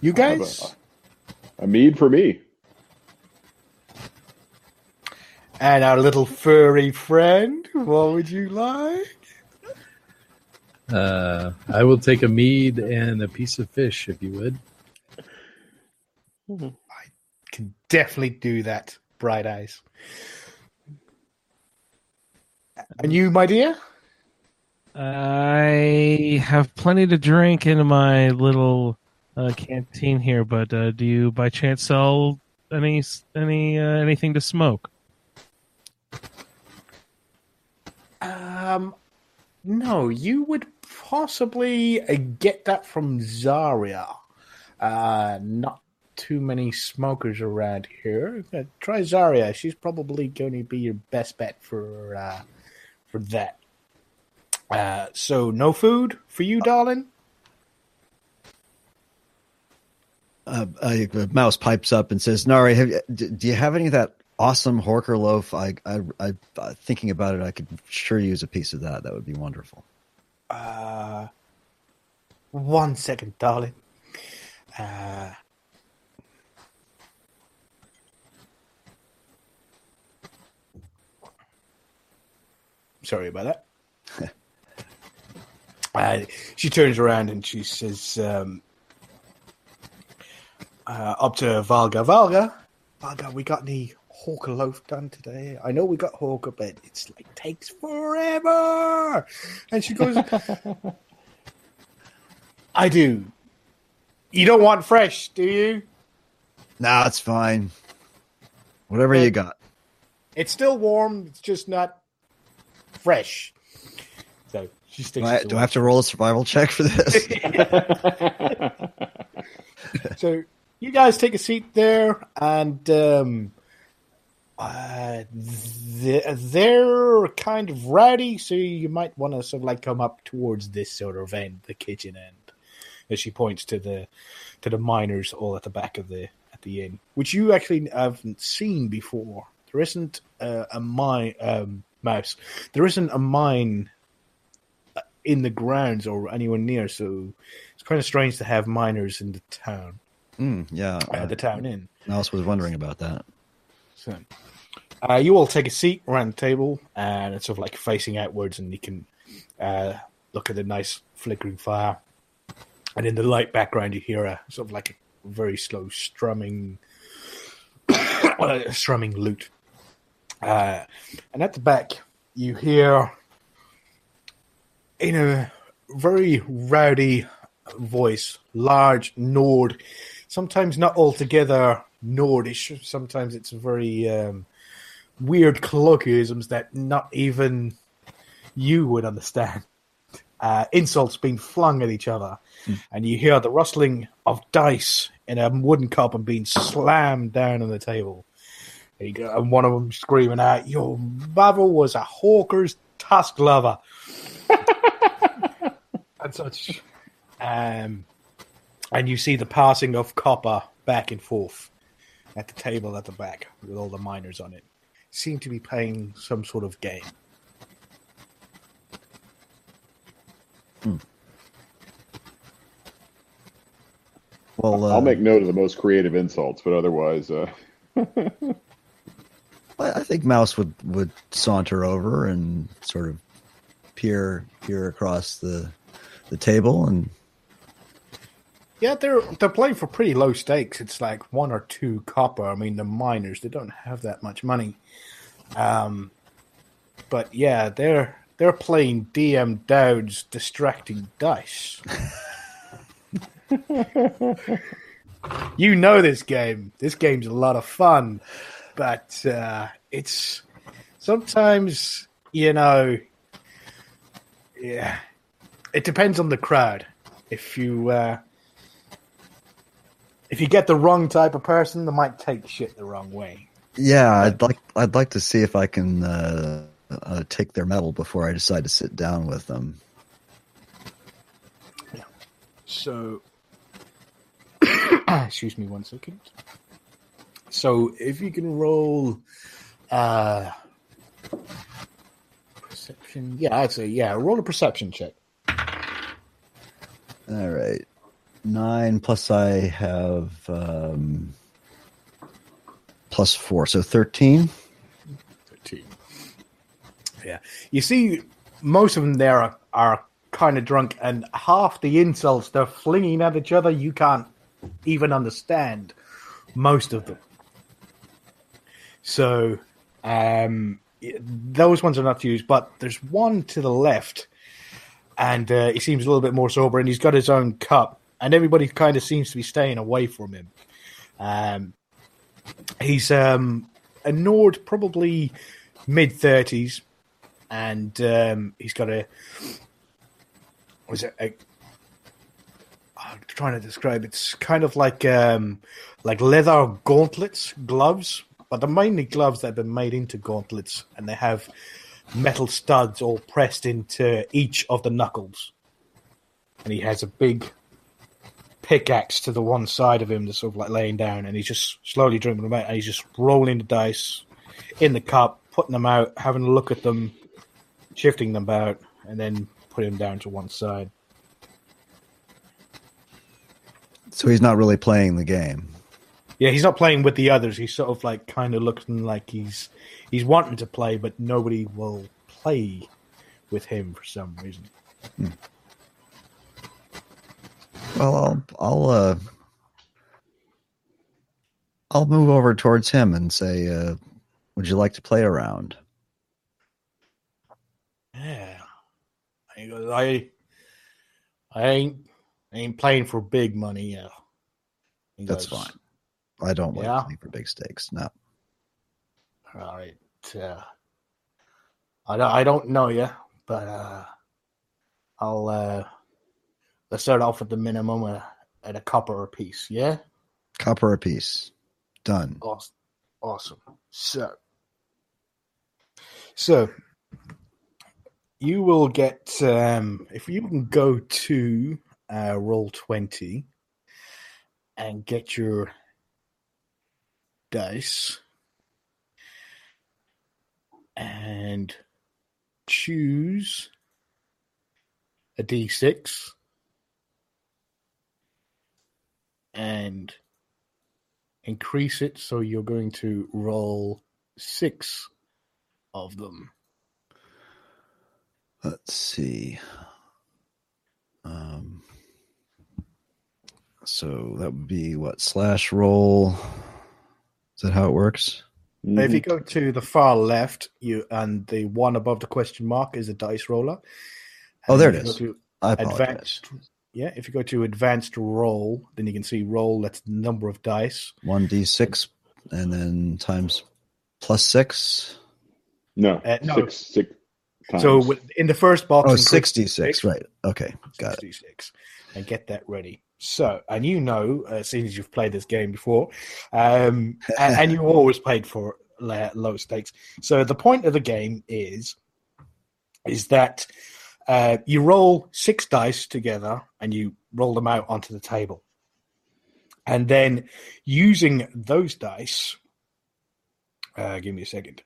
You I'll have guys A mead for me. and our little furry friend. What would you like? Uh, I will take a mead and a piece of fish, if you would. I can definitely do that. Bright eyes. And you, my dear? I have plenty to drink in my little uh, canteen here, but uh, do you by chance sell any any uh, anything to smoke? Um, no, you would possibly uh, get that from Zaria. Uh, not too many smokers around here. Uh, try Zaria. She's probably going to be your best bet for uh, for that. Uh, so no food for you, darling. Uh, I, Mouse pipes up and says, "Nari, have, you- d- do you have any of that awesome Horker loaf? I, I, I, uh, thinking about it, I could sure use a piece of that. That would be wonderful." Uh, one second, darling. Uh, sorry about that. Uh, she turns around and she says, um, uh, up to Valga, Valga, Valga, we got any Horker loaf done today? I know we got Horker, but it's like takes forever. And she goes, I do. You don't want fresh, do you? Nah, it's fine. Whatever you got. It's still warm. It's just not fresh. So she Do. I, do I have to roll a survival check for this? So you guys take a seat there, and um, uh, they're, they're kind of rowdy, so you might want to sort of like come up towards this sort of end, the kitchen end, as she points to the to the miners all at the back of the at the inn, which you actually haven't seen before. There isn't uh, a mine um, mouse. There isn't a mine in the grounds or anywhere near, so it's kind of strange to have miners in the town, Mm, yeah, uh, the town inn. Mouse was wondering about that. So, uh, you all take a seat around the table, and it's sort of like facing outwards, and you can uh, look at the nice flickering fire. And in the light background, you hear a sort of like a very slow strumming, uh, strumming lute. Uh, and at the back, you hear in a very rowdy voice, large Nord, sometimes not altogether Nordish. Sometimes it's very um, weird colloquialisms that not even you would understand. Uh, insults being flung at each other, and you hear the rustling of dice in a wooden cup and being slammed down on the table. And, you go, and one of them screaming out, "Your mother was a horker's tusk lover," and such. Um, and you see the passing of copper back and forth at the table at the back with all the miners on it. Seem to be playing some sort of game. Well, uh, I'll make note of the most creative insults, but otherwise, uh, I I think Mouse would, would saunter over and sort of peer peer across the the table and Yeah, they're they're playing for pretty low stakes. It's like one or two copper. I mean, the miners they don't have that much money. Um, but yeah, they're they're playing DM Dowd's distracting dice. you know this game. This game's a lot of fun, but uh, it's sometimes you know, yeah, it depends on the crowd. If you uh, if you get the wrong type of person, they might take shit the wrong way. yeah, I'd like I'd like to see if I can uh, uh, take their medal before I decide to sit down with them. Yeah. So, excuse me one second. So, if you can roll uh, perception, yeah, I'd say yeah, roll a perception check. All right, nine plus I have um, plus four, so thirteen. 13. Yeah. You see, most of them there are, are kind of drunk, and half the insults they're flinging at each other, you can't even understand most of them. So, um, those ones are not used, but there's one to the left, and uh, he seems a little bit more sober, and he's got his own cup, and everybody kind of seems to be staying away from him. Um, he's um, a Nord, probably mid thirties, and um, he's got a was it a I'm trying to describe it's kind of like um like leather gauntlets, gloves, but they're mainly gloves that have been made into gauntlets and they have metal studs all pressed into each of the knuckles. And he has a big pickaxe to the one side of him that's sort of like laying down and he's just slowly drinking them out and he's just rolling the dice in the cup, putting them out, having a look at them, shifting them about, and then putting them down to one side. So he's not really playing the game. Yeah, he's not playing with the others. He's sort of like kind of looking like he's he's wanting to play, but nobody will play with him for some reason. Well, I'll I'll uh, I'll move over towards him and say, uh, "Would you like to play around?" Yeah, he goes, I I ain't I ain't playing for big money. Yeah, He That's goes, fine. I don't like Yeah? for big stakes. No. All right. Uh, I don't, I don't know you, but uh, I'll uh, let's start off with the minimum uh, at a copper a piece. Yeah. Copper a piece. Done. Awesome. Awesome. So, so you will get um, if you can go to uh, roll twenty and get your dice and choose a d6 and increase it so you're going to roll six of them. Let's see. Um, so that would be what slash roll. Is that how it works? Now, If you go to the far left, you and the one above the question mark is a dice roller. Oh, there it if you is. go to I apologize. advanced, yeah. If you go to advanced roll, then you can see roll. That's the number of dice. One d six, and then times plus six. No, Uh, no. six six times. So in the first box, Oh, include 66, right. Okay, got it. 66 and get that ready. So, and you know, uh, seeing as you've played this game before, um, and, and you always played for low stakes. So the point of the game is, is that uh, you roll six dice together and you roll them out onto the table, and then using those dice. Uh, give me a second.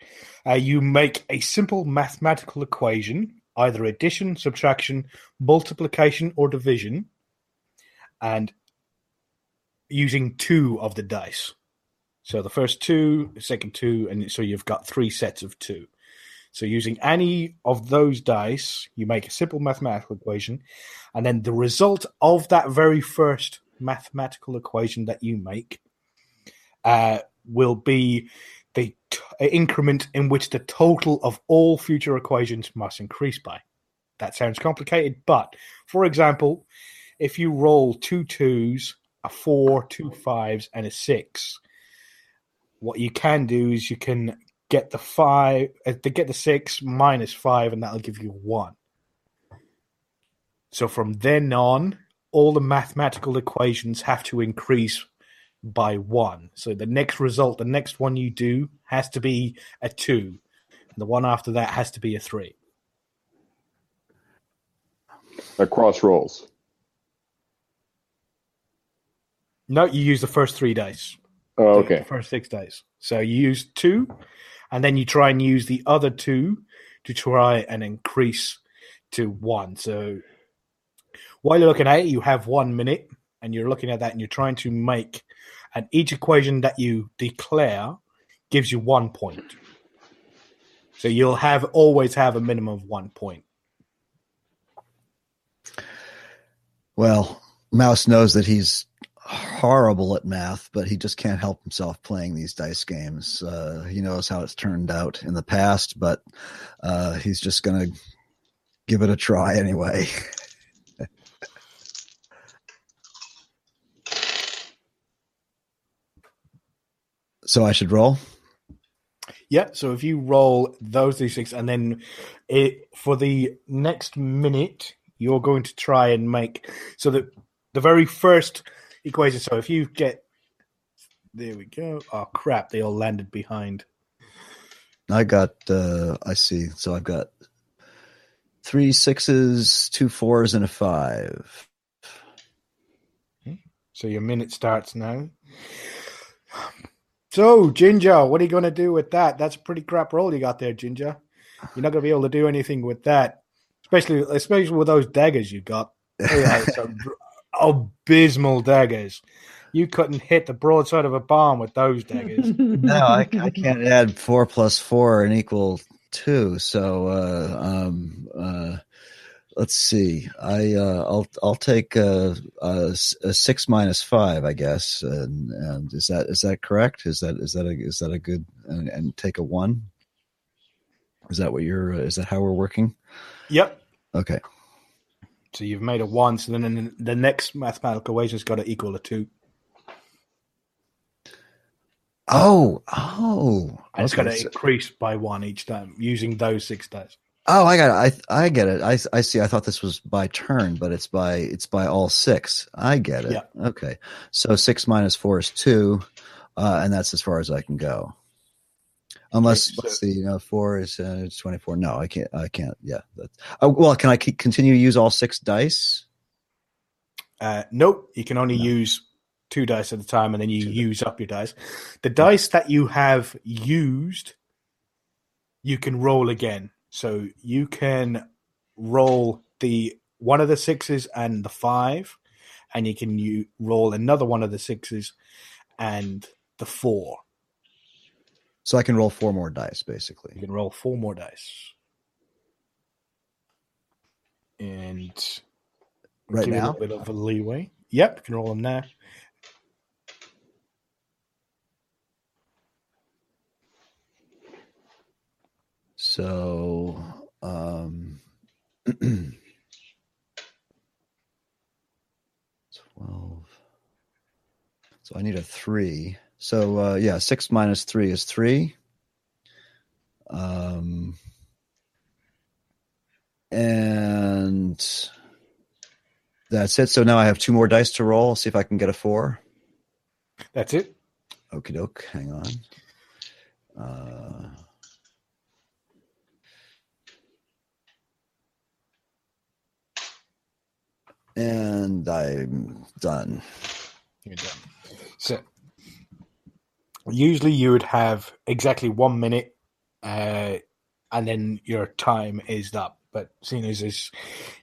Uh, you make a simple mathematical equation, either addition, subtraction, multiplication, or division, and using two of the dice. So the first two, the second two, and so you've got three sets of two. So using any of those dice, you make a simple mathematical equation, and then the result of that very first mathematical equation that you make uh, will be the t- increment in which the total of all future equations must increase by. That sounds complicated, but for example, if you roll two twos, a four, two fives, and a six, what you can do is you can get the five uh, to get the six minus five, and that'll give you one. So from then on, all the mathematical equations have to increase by one. So the next result, the next one you do, has to be a two. And The one after that has to be a three. across rolls. No, you use the first three dice. Oh, The okay. first six dice. So you use two, and then you try and use the other two to try and increase to one. So while you're looking at it, you have one minute, and you're looking at that, and you're trying to make, and each equation that you declare gives you one point. So you'll have always have a minimum of one point. Well, Mouse knows that he's horrible at math, but he just can't help himself playing these dice games. Uh, he knows how it's turned out in the past, but uh, he's just going to give it a try anyway. so I should roll. Yeah, so if you roll those d6 and then it for the next minute you're going to try and make so that the very first equation so if you get there we go. Oh crap, they all landed behind. I got, uh, I see. So I've got three sixes, two fours, and a five. So your minute starts now. So, Ginger, what are you going to do with that? That's a pretty crap roll you got there, Ginger. You're not going to be able to do anything with that, especially especially with those daggers you got. They are some abysmal daggers. You couldn't hit the broadside of a barn with those daggers. No, I, I can't add four plus four and equal two. So, uh, um, uh, let's see. I, uh, I'll, I'll take, uh, a, s- a six minus five, I guess. And, and is that, is that correct? Is that, is that a, is that a good, and, and take a one? Is that what you're, uh, is that how we're working? yep. Okay. So you've made a one. So then the next mathematical equation's got to equal a two. Oh, oh. And it's got to increase by one each time using those six dice. Oh, I got it. I I get it. I I see. I thought this was by turn, but it's by it's by all six. I get it. Yeah. Okay. So six minus four is two, uh, and that's as far as I can go. Unless let's see, you know, four is uh, it's twenty four. No, I can't. I can't. Yeah. That's, oh, well, can I keep, continue to use all six dice? Uh, nope, you can only use two dice at a time, and then you use up your dice. The dice that you have used, you can roll again. So you can roll the one of the sixes and the five, and you can you roll another one of the sixes and the four. So I can roll four more dice, basically. You can roll four more dice. And Right give now? a bit of a leeway. Yep, you can roll them now. So, um, twelve. So I need a three. So uh, yeah, six minus three is three. Um, and that's it. So now I have two more dice to roll. See if I can get a four. That's it. Okie doke. Hang on. Uh, and I'm done. You're done. So usually you would have exactly one minute, uh, and then your time is up. But seeing as it's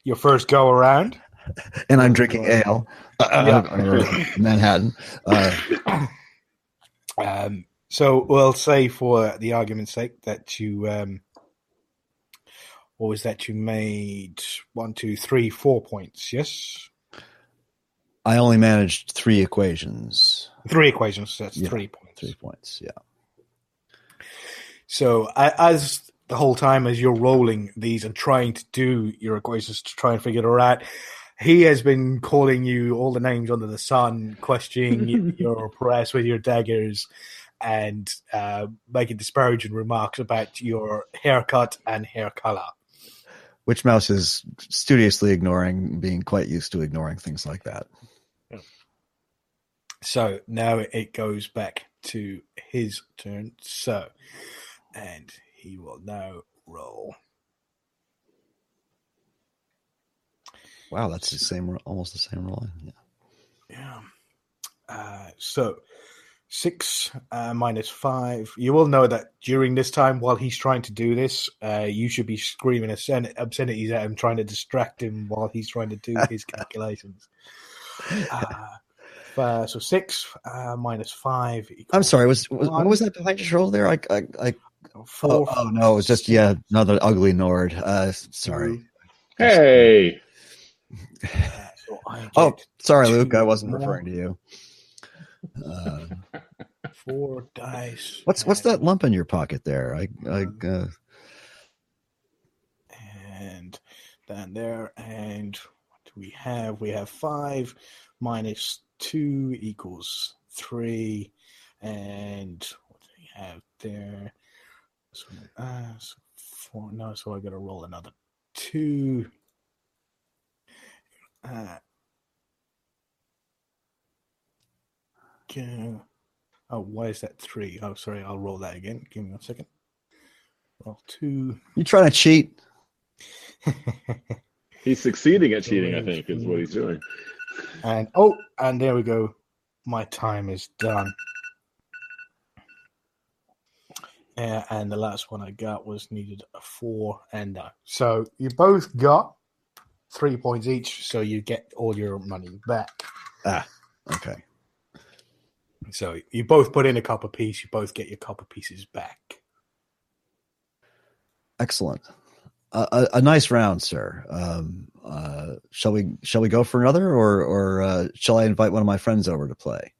your first go around, And I'm drinking ale. Uh, Yeah. or Manhattan. Uh, um, so we'll say for the argument's sake that you, um, what was that? You made one, two, three, four points. Yes, I only managed three equations. three equations. So that's Yeah, three points. Three points. Yeah. So as the whole time as you're rolling these and trying to do your equations to try and figure it all out, he has been calling you all the names under the sun, questioning your press with your daggers, and uh, making disparaging remarks about your haircut and hair color. Which Mouse is studiously ignoring, being quite used to ignoring things like that. So now it goes back to his turn. So, and he will now roll. Wow, that's the same, almost the same roll. Yeah. Yeah. Uh, so six uh, minus five. You will know that during this time, while he's trying to do this, uh, you should be screaming obscen- obscenities at him, trying to distract him while he's trying to do his calculations. Uh, uh, so six uh, minus five. I'm sorry. Was, was one. what was that behind your shoulder there? I, I, I Four. oh, oh, no, it was just yeah, another ugly Nord. Uh, sorry. Hey, Uh, so Oh, sorry, two Luke. I wasn't more. referring to you. Uh, four dice. what's what's that lump in your pocket there? I, I uh, and down there. And what do we have? We have five minus two equals three. And what do we have there? So, uh, so four. No, so I got to roll another two. Uh, go. Oh, why is that three? Oh, sorry. I'll roll that again. Give me one second. Roll two. you trying to cheat? he's succeeding at cheating. I think is what he's doing. And oh, and there we go. My time is done. Uh, and the last one I got was needed a four ender. So you both got three points each, so you get all your money back. Ah, okay. So you both put in a copper piece, you both get your copper pieces back. Excellent. Uh, a, a nice round, sir. Um, uh, shall we shall we go for another, or or uh, shall I invite one of my friends over to play?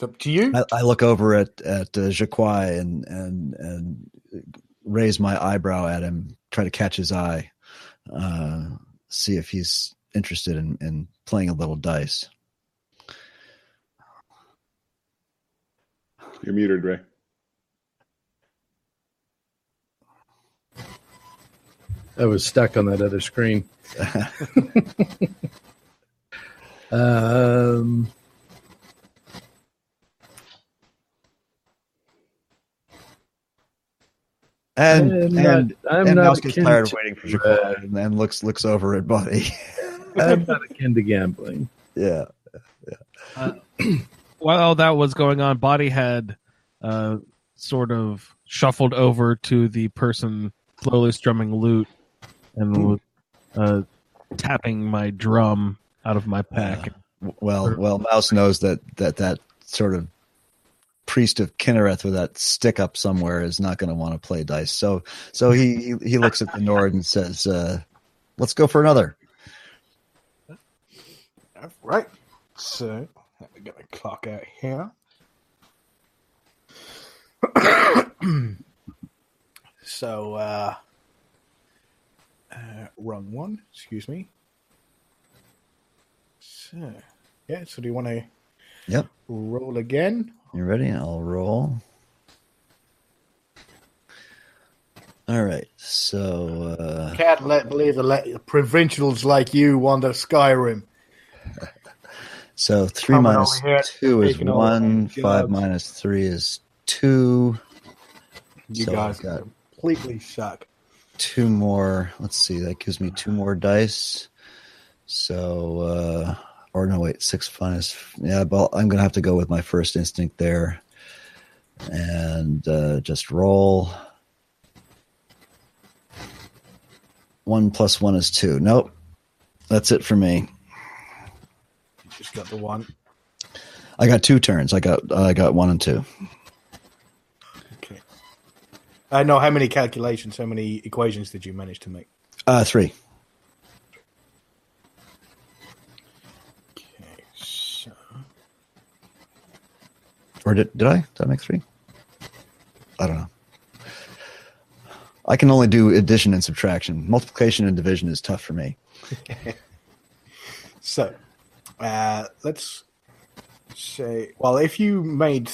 It's up to you. I, I look over at at uh, Jacquai and and and raise my eyebrow at him, try to catch his eye, uh, see if he's interested in, in playing a little dice. You're muted, Ray. I was stuck on that other screen. um, And I'm not- and, I'm and not Mouse gets tired of waiting for uh, Jaquan and then looks looks over at Buddy. I'm not akin to gambling. yeah. While that was going on, Body had uh, sort of shuffled over to the person slowly strumming lute and was uh, tapping my drum out of my pack. Well, well, Mouse knows that that that sort of priest of Kynareth with that stick up somewhere is not going to want to play dice. So, so he he, he looks at the Nord and says, uh, "Let's go for another." Right. So let me get the clock out here. so uh, uh wrong one, excuse me. So yeah, so do you want to Yep. roll again? You ready? I'll roll. All right. So, uh, Can't let believe the let, provincials like you wander Skyrim. so three minus two is one. Five minus three is two. You So guys got- completely suck. Two more. Let's see. That gives me two more dice. So, uh, or no, wait, six minus. Yeah, but I'm gonna have to go with my first instinct there, and uh, just roll. One plus one is two. Nope, that's it for me. You just got the one. I got two turns. I got I got one and two. I know how many calculations, how many equations did you manage to make? Uh, three. Okay, so Or did did I? Did I make three? I don't know. I can only do addition and subtraction. Multiplication and division is tough for me. So, uh, let's say, well, if you made,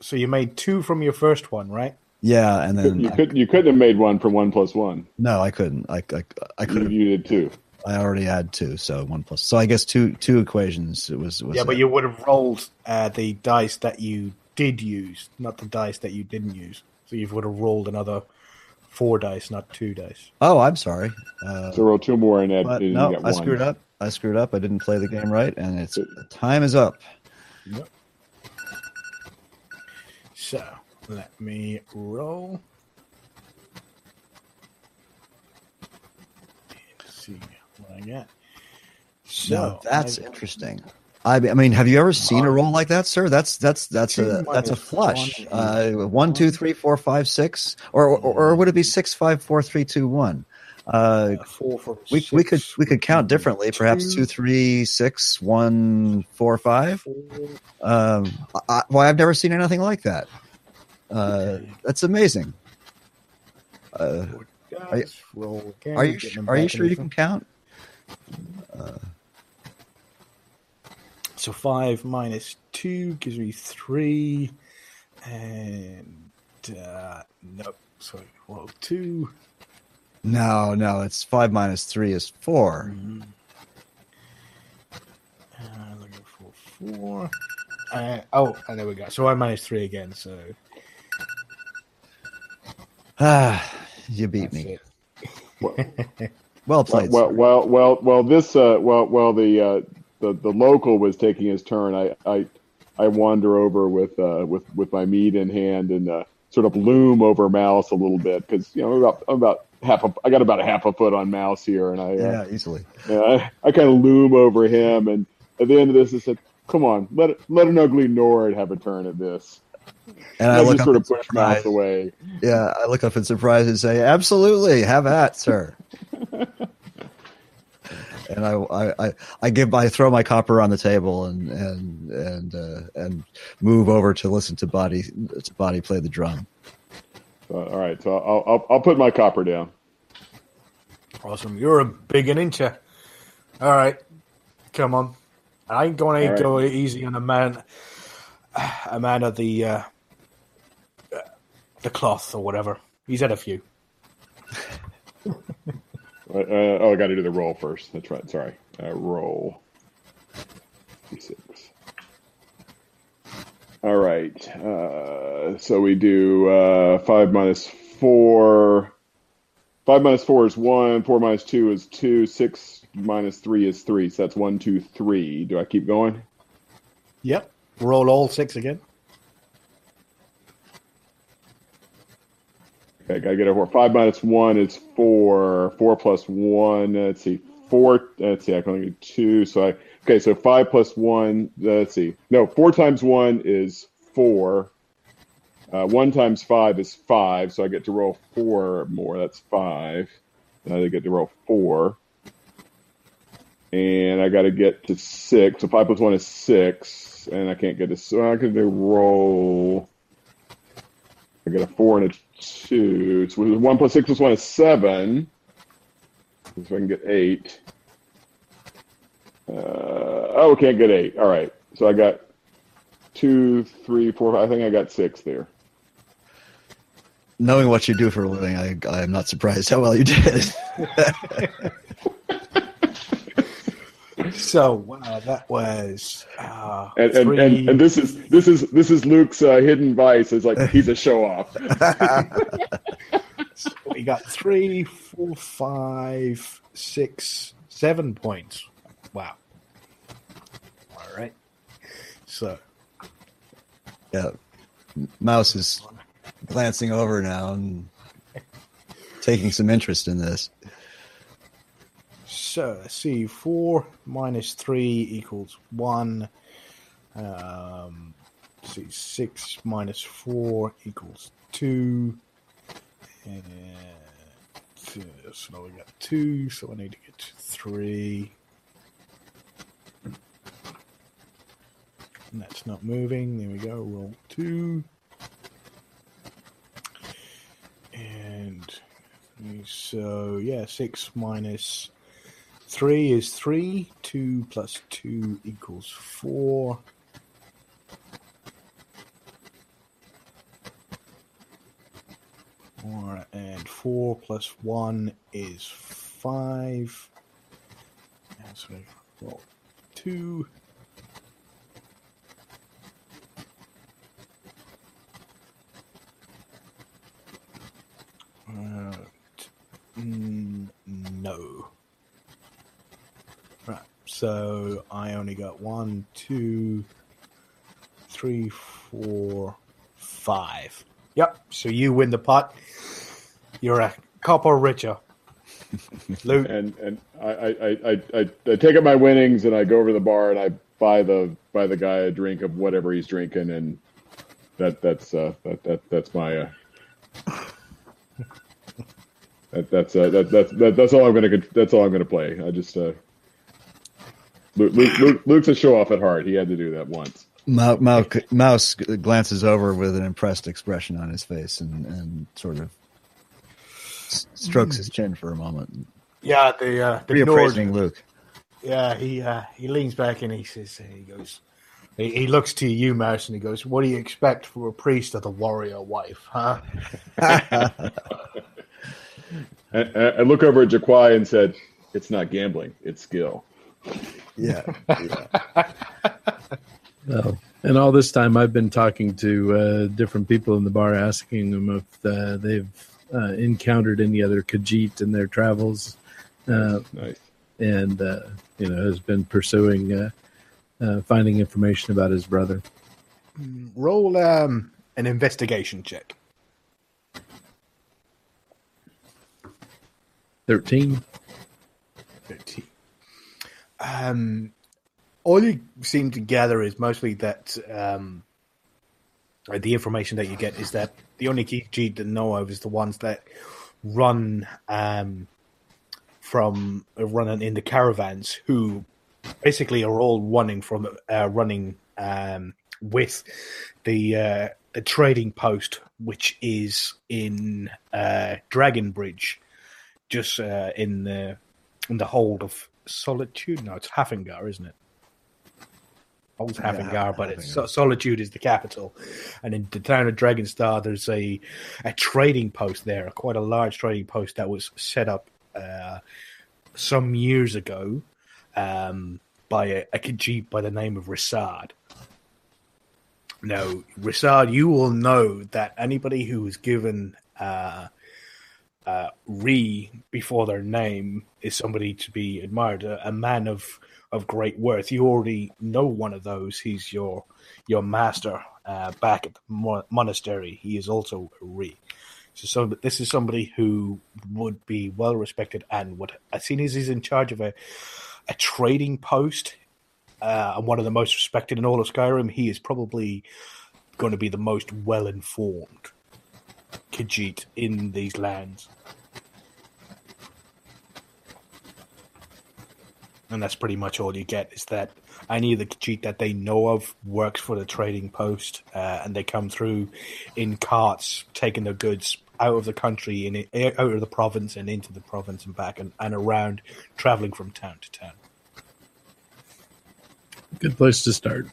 so you made two from your first one, right? Yeah, and then You I- could you couldn't have made one from one plus one. no, I couldn't. I I, I could You, have. you did two. I already had two, so one plus. So I guess two two equations. It was. was yeah, but it. you would have rolled uh, the dice that you did use, not the dice that you didn't use. So you would have rolled another four dice, not two dice. Oh, I'm sorry. Uh, So roll two more and add. but you no, I one. screwed up. I screwed up. I didn't play the game right, and it's time is up. Yep. So let me roll. Let's see what I got. So No, that's I- interesting. I I mean, have you ever seen a roll like that, sir? That's that's that's a that's a flush. one Uh, one, two, three, four, five, six, or or, or would it be six, five, four, three, two, one? Uh, four for we we could we could count differently. Perhaps two, three, six, one, four, five. four. Um, I, well, I've never seen anything like that. Uh, that's amazing. Uh, Are you- are you getting su- them are you sure you can count? So five minus two gives me three, and uh, nope. So roll two. No, no. It's five minus three is four. Uh, looking for four. Uh, oh, and there we go. So I managed three again. So Ah, you beat that's me. it. Well played. Well, well, well, well. This, uh, well, well, the uh, the the local was taking his turn. I I I wander over with uh, with with my meat in hand and uh, sort of loom over Mouse a little bit because you know I'm about I'm about half a I got about a half a foot on Mouse here, and I uh, yeah, easily. Yeah, I, I kind of loom over him, and at the end of this, I said, "Come on, let let an ugly Nord have a turn at this." And I, I look just up sort in of push Mouse surprise. away. Yeah, I look up in surprise and say, "Absolutely, have at, sir." and I, I, I, I give, I throw my copper on the table and and and uh, and move over to listen to body to body play the drum. So, all right, so I'll, I'll I'll put my copper down. Awesome. You're a big an incher. All right. Come on. I ain't going to All right. go easy on a man, a man of the uh, the cloth or whatever. He's had a few. Uh, oh, I got to do the roll first. That's right. Sorry. Uh, roll. D6. All right. Uh, so we do uh, five minus four. Five minus four is one. Four minus two is two. Six minus three is three. So that's one, two, three. Do I keep going? Yep. Roll all six again. Okay, gotta get four. Five minus one is four. Four plus one. Let's see. Four. Let's see. I can only get two. So I. Okay, so five plus one. Let's see. No, four times one is four. Uh, one times five is five. So I get to roll four more. That's five. Now I get to roll four. And I got to get to six. So five plus one is six, and I can't get to. So I can do roll. I get a four and a two. So one plus six plus one is seven. So I can get eight. Uh, oh, can't get eight. All right. So I got two, three, four. I think I got six there. Knowing what you do for a living, I I am not surprised how well you did. So uh, that was uh, And and, three. and and this is this is this is Luke's uh, hidden vice. It's like he's a show off. So we got three, four, five, six, seven points. Wow. All right. So yeah, Mouse is glancing over now and taking some interest in this. So let's see, four minus three equals one. Um, let's see, six minus four equals two. And two, so now we got two, so I need to get to three. And that's not moving. There we go. Roll two. And so yeah, six minus Three is three. Two plus two equals four. Four and four plus one is five. And so we roll two. Uh, t- mm, no. Right. Got one, two, three, four, five. Yep. So you win the pot. You're a copper richer. Luke. and and I, I, I, I, I take up my winnings and I go over to the bar and I buy the buy the guy a drink of whatever he's drinking and that that's uh that, that that's my uh that, that's uh that, that's that, that's all I'm gonna that's all I'm gonna play. I just uh Luke, Luke, Luke Luke's a show off at heart. He had to do that once. Mouse, Mouse, Mouse glances over with an impressed expression on his face and, and sort of strokes his chin for a moment, Yeah, the uh, the Nord, Luke. Yeah, he uh, he leans back and he says, he goes, he, he looks to you, Mouse, and he goes, "What do you expect from a priest of the warrior wife, huh?" I, I I look over at Jaquai and said, "It's not gambling; it's skill." Yeah, yeah. Well, and all this time, I've been talking to uh, different people in the bar, asking them if uh, they've uh, encountered any other Khajiit in their travels, uh, Nice. and uh, you know has been pursuing uh, uh, finding information about his brother. Roll um, an investigation check. Thirteen. 13. Um, all you seem to gather is mostly that um, the information that you get is that the only Khajiit that know of is the ones that run um, from uh, running in the caravans, who basically are all running from uh, running um, with the uh, the trading post, which is in uh, Dragon Bridge, just uh, in the in the hold of Solitude. No, it's Haafingar, isn't it? Old Yeah, Haafingar, but it's, Haafingar. Solitude is the capital, and in the town of Dragonstar, there's a a trading post there, quite a large trading post that was set up uh, some years ago um, by a, a Khajiit by the name of Ri'saad. Now, Ri'saad, you will know that anybody who was given uh, uh, Re before their name is somebody to be admired, a, a man of of great worth. You already know one of those. He's your your master uh, back at the mo- monastery. He is also a Re. So, so this is somebody who would be well respected and would. As soon as he's in charge of a a trading post uh, and one of the most respected in all of Skyrim, he is probably going to be the most well informed Khajiit in these lands. And that's pretty much all you get is that any of the Khajiit that they know of works for the trading post, uh, and they come through in carts, taking their goods out of the country and out of the province and into the province and back and, and around, traveling from town to town. Good place to start.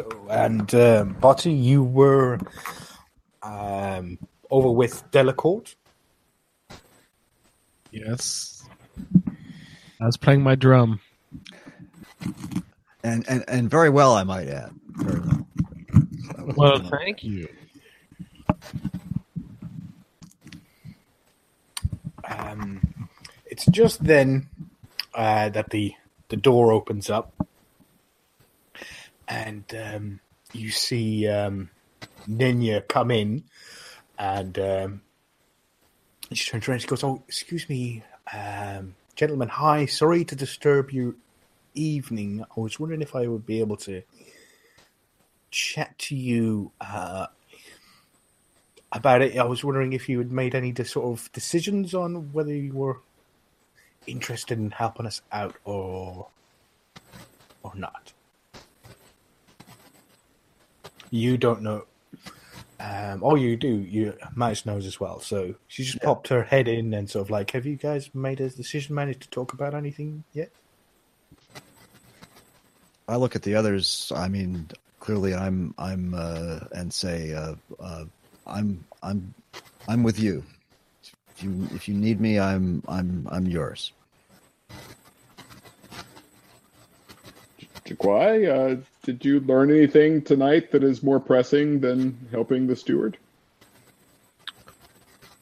So, and um, Botty, you were um, over with Delacourt. Yes. I was playing my drum. and and and very well, I might add. Very well. Well, thank you. Um, it's just then uh, that the the door opens up, and um, you see um, Nenya come in, and um, she turns around. She goes, "Oh, excuse me, um, gentlemen. Hi, sorry to disturb your evening. I was wondering if I would be able to chat to you." Uh, about it. I was wondering if you had made any sort of decisions on whether you were interested in helping us out or or not. You don't know. Um, oh, you do. You Mouse knows as well. So she just popped her head in and sort of like, "Have you guys made a decision? Managed to talk about anything yet?" I look at the others. I mean, clearly, I'm I'm uh, and say uh, uh, I'm I'm I'm with you. If you if you need me, I'm I'm I'm yours. Jaquai, uh, did you learn anything tonight that is more pressing than helping the steward?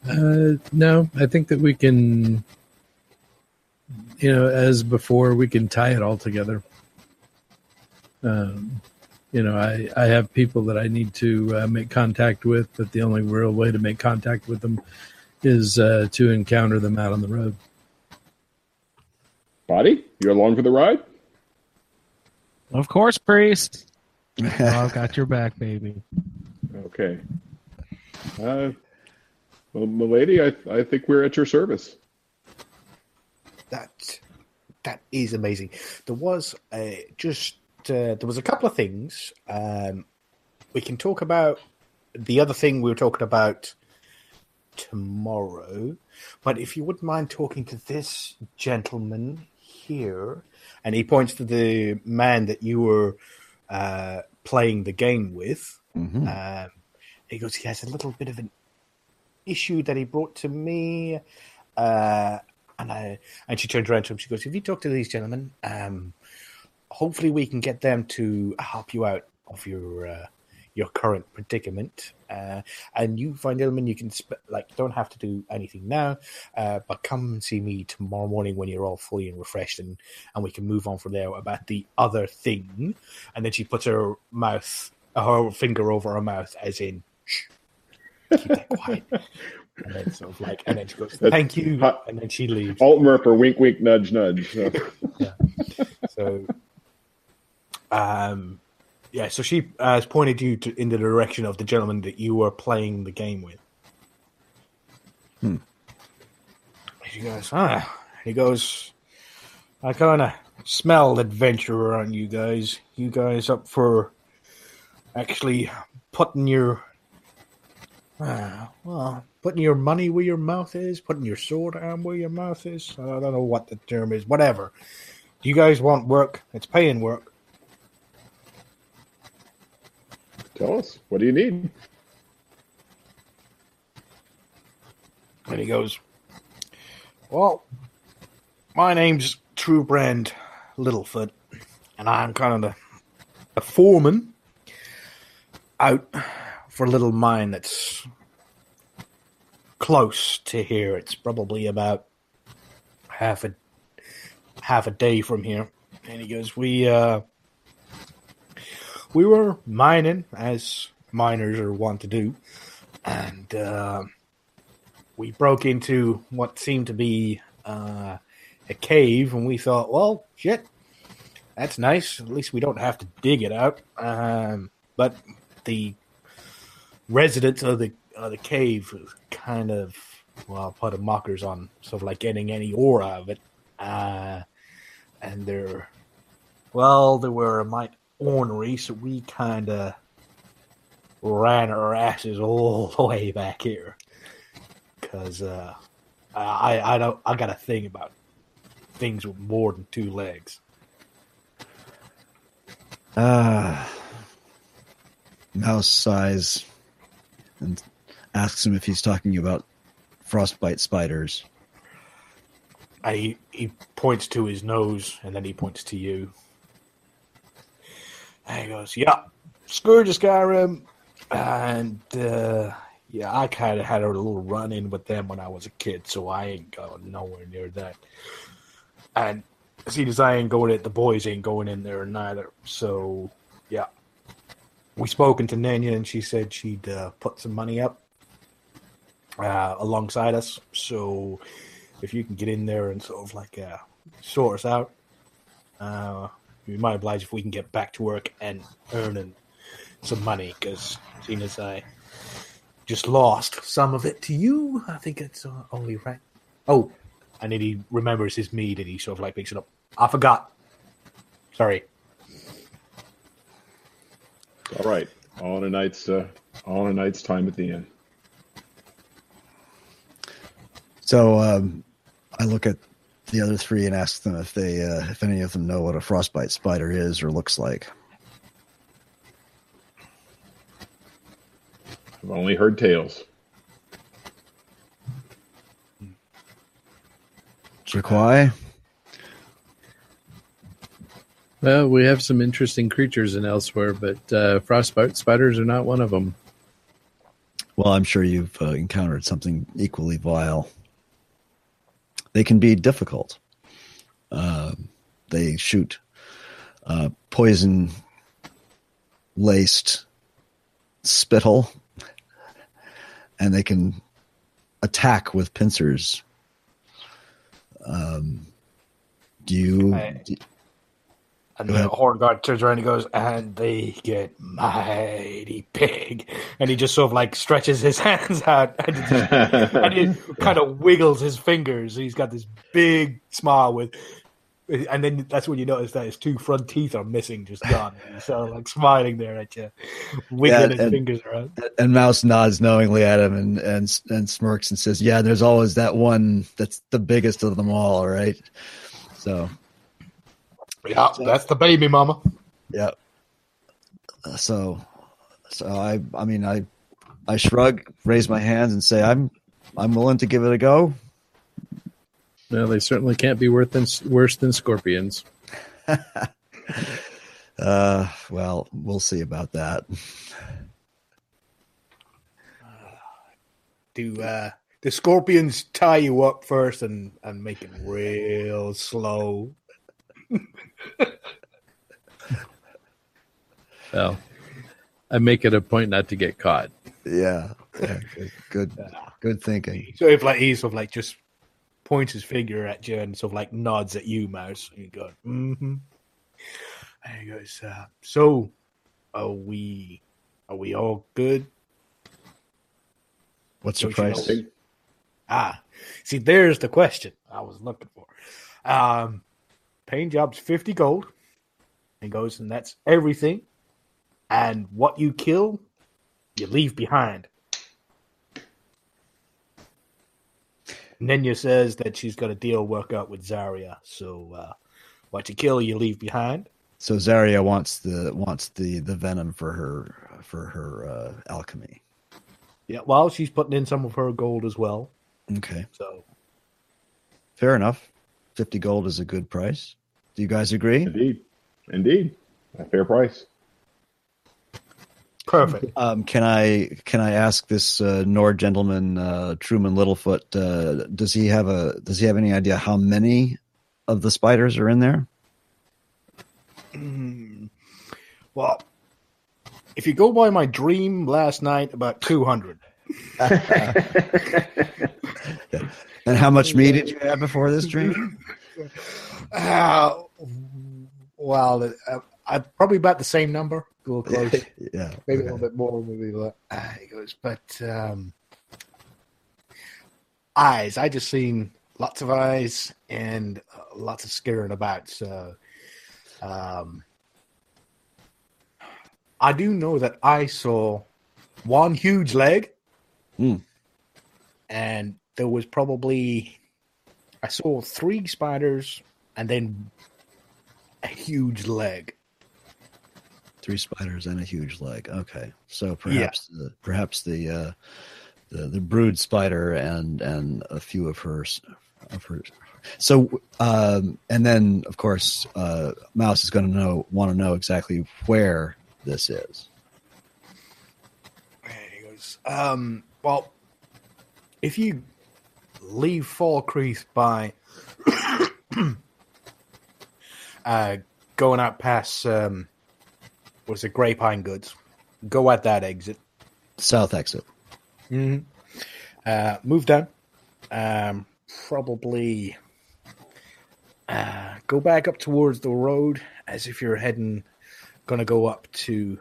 Uh, no, I think that we can, you know, as before, we can tie it all together. Um, you know, I, I have people that I need to uh, make contact with, but the only real way to make contact with them is uh, to encounter them out on the road. Body, you're along for the ride? Of course, priest. I've got your back, baby. Okay. Uh, well, milady, I, I think we're at your service. That that is amazing. There was uh, just uh, there was a couple of things um, we can talk about. The other thing we were talking about tomorrow, but if you wouldn't mind talking to this gentleman here, and he points to the man that you were uh, playing the game with. Mhm. Um, he goes, he has a little bit of an issue that he brought to me. Uh, and I and she turns around to him. She goes, "If you talk to these gentlemen, um, hopefully we can get them to help you out of your uh, your current predicament. Uh, and you find gentlemen, you can sp- like don't have to do anything now, uh, but come and see me tomorrow morning when you're all fully and refreshed, and and we can move on from there about the other thing." And then she puts her mouth, her finger over her mouth, as in, "Shh, keep that quiet." And then sort of like, and then she goes, "Thank you," and then she leaves. Altmerper, wink, wink, nudge, nudge. So, So, um, yeah. So she has pointed you to, in the direction of the gentleman that you were playing the game with. Hmm. She goes, ah. He goes, I kind of smell adventure on you guys. You guys up for actually putting your, uh, well, putting your money where your mouth is, putting your sword arm where your mouth is. I don't know what the term is. Whatever. Do you guys want work? It's paying work. Tell us. What do you need? And he goes, Well, my name's True Brand Littlefoot, and I'm kind of the, the foreman out for a little mine that's close to here. It's probably about half a half a day from here. And he goes, We uh we were mining as miners are wont to do, and uh, we broke into what seemed to be uh, a cave, and we thought, well, shit, that's nice. At least we don't have to dig it out. Um, but the residents of the of the cave kind of well put a mockers on sort of like getting any aura of it, uh, and they're well, they were a mite ornery, so we kind of ran our asses all the way back here because uh, I I don't I got a thing about things with more than two legs. Ah. Mouse sighs and asks him if he's talking about frostbite spiders. He he points to his nose, and then he points to you. And he goes, "Yeah, Scourge of Skyrim, and uh, yeah, I kind of had a little run in with them when I was a kid, so I ain't going nowhere near that. And seeing as I ain't going it, the boys ain't going in there neither. So yeah, we spoken to Nenya, and she said she'd uh, put some money up uh, alongside us. So if you can get in there and sort of like uh, sort us out, uh, we might oblige if we can get back to work and earning some money. Because seeing as I just lost some of it to you, I think it's uh, only right. Oh, and then he remembers his mead and he sort of like picks it up. I forgot. Sorry. All right. All in a night's uh, all in a night's time at the end. So um, I look at the other three and ask them if they, uh, if any of them know what a frostbite spider is or looks like. I've only heard tales. Jaquai? Well, we have some interesting creatures in elsewhere, but uh, frostbite spiders are not one of them. Well, I'm sure you've uh, encountered something equally vile. They can be difficult. Uh, they shoot uh, poison laced spittle, and they can attack with pincers. Um, do you? I- do- And Go the horn guard turns around and goes, and they get mighty big. And he just sort of like stretches his hands out and, and he kind of wiggles his fingers. He's got this big smile with, and then that's when you notice that his two front teeth are missing, just gone. so like smiling there at you, wiggling Yeah, his and- fingers around. and Mouse nods knowingly at him and, and and smirks and says, "Yeah, there's always that one that's the biggest of them all, right?" So, Yeah, that's the baby mama. yeah. So, so I, I mean, I, I shrug, raise my hands, and say, "I'm, I'm willing to give it a go." Well, they certainly can't be worse than, worse than scorpions. Uh, well, we'll see about that. Do uh, the scorpions tie you up first and, and make it real slow? Well, I make it a point not to get caught. Yeah, yeah good, good, good thinking. So if like he sort of like just points his finger at you and sort of like nods at you, Mouse, and you go, mm-hmm. And he goes, uh, so are we are we all good? What's your Don't you know- price? Ah, see, there's the question I was looking for. Um, paint job's fifty gold. He goes, and that's everything. And what you kill, you leave behind. Nenya says that she's got a deal work out with Zaria. So uh, what you kill, you leave behind. So Zaria wants the wants the the venom for her for her uh, alchemy. Yeah, well, she's putting in some of her gold as well. Okay. So Fair enough. 50 gold is a good price. Do you guys agree? Indeed, indeed, a fair price. perfect. Um, can I can I ask this uh, Nord gentleman, uh, Truman Littlefoot? Uh, does he have a Does he have any idea how many of the spiders are in there? well, if you go by my dream last night, about two hundred. And how much meat did you have before this dream? Uh, well, uh, I probably about the same number. A little close. yeah. maybe a little bit more, maybe. Uh, he goes, but um, eyes. I just seen lots of eyes and uh, lots of skittering about. So, um, I do know that I saw one huge leg, Hmm. and there was probably I saw three spiders and then a huge leg. Three spiders and a huge leg. Okay, so perhaps the, perhaps the uh, the the brood spider and and a few of her of her. So um, and then of course uh, Mouse is going to know want to know exactly where this is. And he goes, um, well, if you leave Falkreath by uh, going out past, um, was it Grey Pine Goods? Go at that exit. South exit. Mm-hmm. Uh, move down. Um, probably uh, go back up towards the road as if you're heading, gonna go up to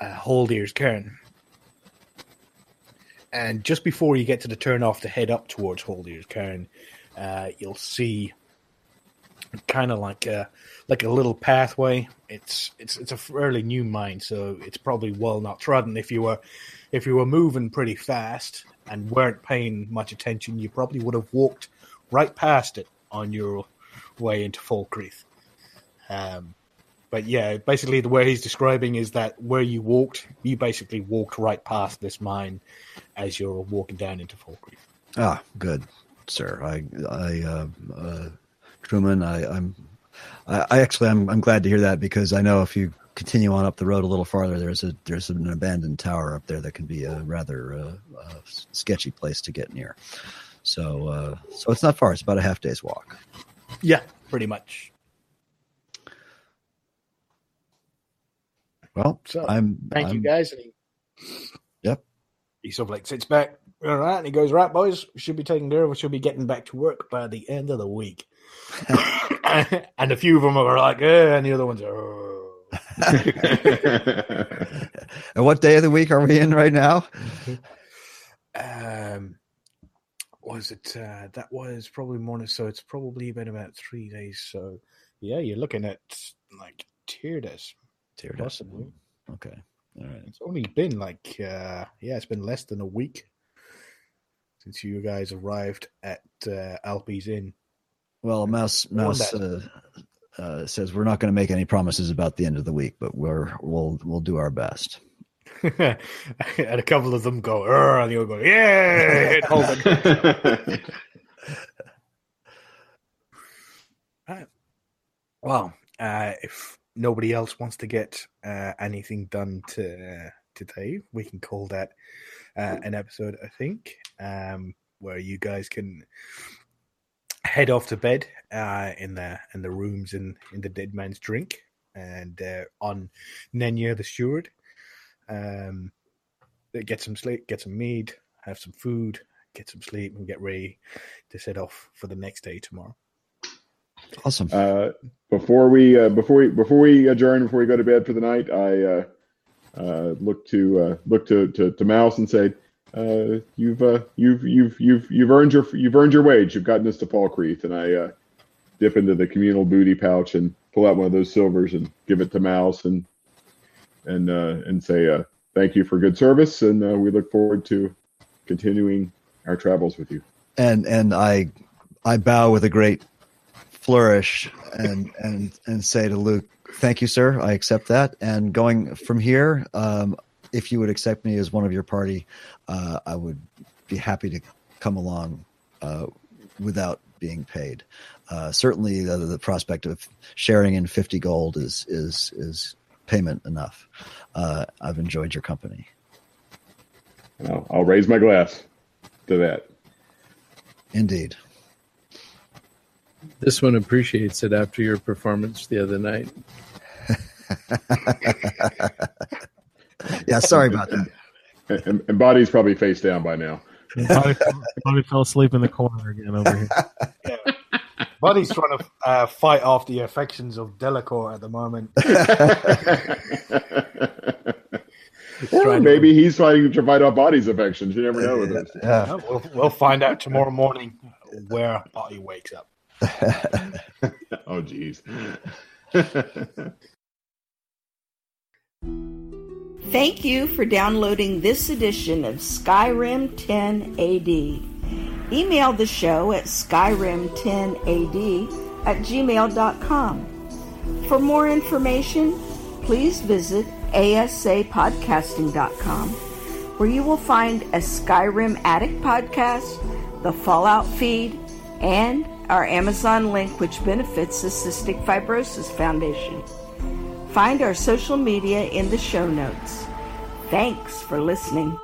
uh, Halldir's Cairn. And just before you get to the turn off to head up towards Halldir's Cairn, uh, you'll see kind of like a like a little pathway. It's it's it's a fairly new mine, so it's probably well not trodden. If you were if you were moving pretty fast and weren't paying much attention, you probably would have walked right past it on your way into Falkreath. Um, but yeah, basically the way he's describing is that where you walked, you basically walked right past this mine as you're walking down into Falkreath. Ah, good, sir. I, I, uh, uh, Truman, I, I'm, I, I actually, I'm, I'm glad to hear that because I know if you continue on up the road a little farther, there's a, there's an abandoned tower up there that can be a rather uh, uh, sketchy place to get near. So, uh, so it's not far. It's about a half day's walk. Yeah, pretty much. Well, So, I'm. Thank I'm, you, guys. And he, Yep. He sort of like sits back, all right, and he goes, right, boys, we should be taking care of. We should be getting back to work by the end of the week. and a few of them are like, eh, and the other ones are. "Oh." And what day of the week are we in right now? um, was it? Uh, that was probably morning, so it's probably been about three days. So, yeah, you're looking at like Tirdas, Tirdas. possibly. Okay. All right. It's only been like, uh, yeah, it's been less than a week since you guys arrived at uh, Alpi's Inn. Well, Mouse Mouse uh, uh, says we're not going to make any promises about the end of the week, but we're we'll we'll do our best. and a couple of them go, "Arr," and you'll go, yeah, hold it. Right. Well, uh, if nobody else wants to get uh, anything done to, uh, today, we can call that uh, an episode, I think, um, where you guys can head off to bed uh, in the in the rooms in in the Dead Man's Drink and uh, on Nenya the Steward. Um, get some sleep, get some mead, have some food, get some sleep, and get ready to set off for the next day tomorrow. Awesome. Uh, before we uh, before we before we adjourn before we go to bed for the night, I uh, uh, look to uh, look to, to, to Mouse and say, uh, "You've uh, you've you've you've you've earned your you've earned your wage. You've gotten us to Falkreath." And I uh, dip into the communal booty pouch and pull out one of those silvers and give it to Mouse and and uh, and say, uh, "Thank you for good service, and uh, we look forward to continuing our travels with you." and and I I bow with a great flourish and and and say to Luke, "Thank you, sir. I accept that." And going from here, um, if you would accept me as one of your party, uh, I would be happy to come along uh, without being paid. Uh, certainly, the, the prospect of sharing in 50 gold is is is payment enough. Uh, I've enjoyed your company. I'll raise my glass to that. Indeed. This one appreciates it after your performance the other night. yeah, sorry about that. And, and body's probably face down by now. Bobby, Bobby fell asleep in the corner again over here. Buddy's trying to uh, fight off the affections of Delacour at the moment. or maybe he's fighting to fight off body's affections. You never know with this. Yeah. We'll, we'll find out tomorrow morning where Buddy wakes up. oh, geez. Thank you for downloading this edition of Skyrim 10 AD. Email the show at skyrim10ad at gmail.com. For more information, please visit asapodcasting.com, where you will find a Skyrim Attic podcast, the Fallout feed, and our Amazon link, which benefits the Cystic Fibrosis Foundation. Find our social media in the show notes. Thanks for listening.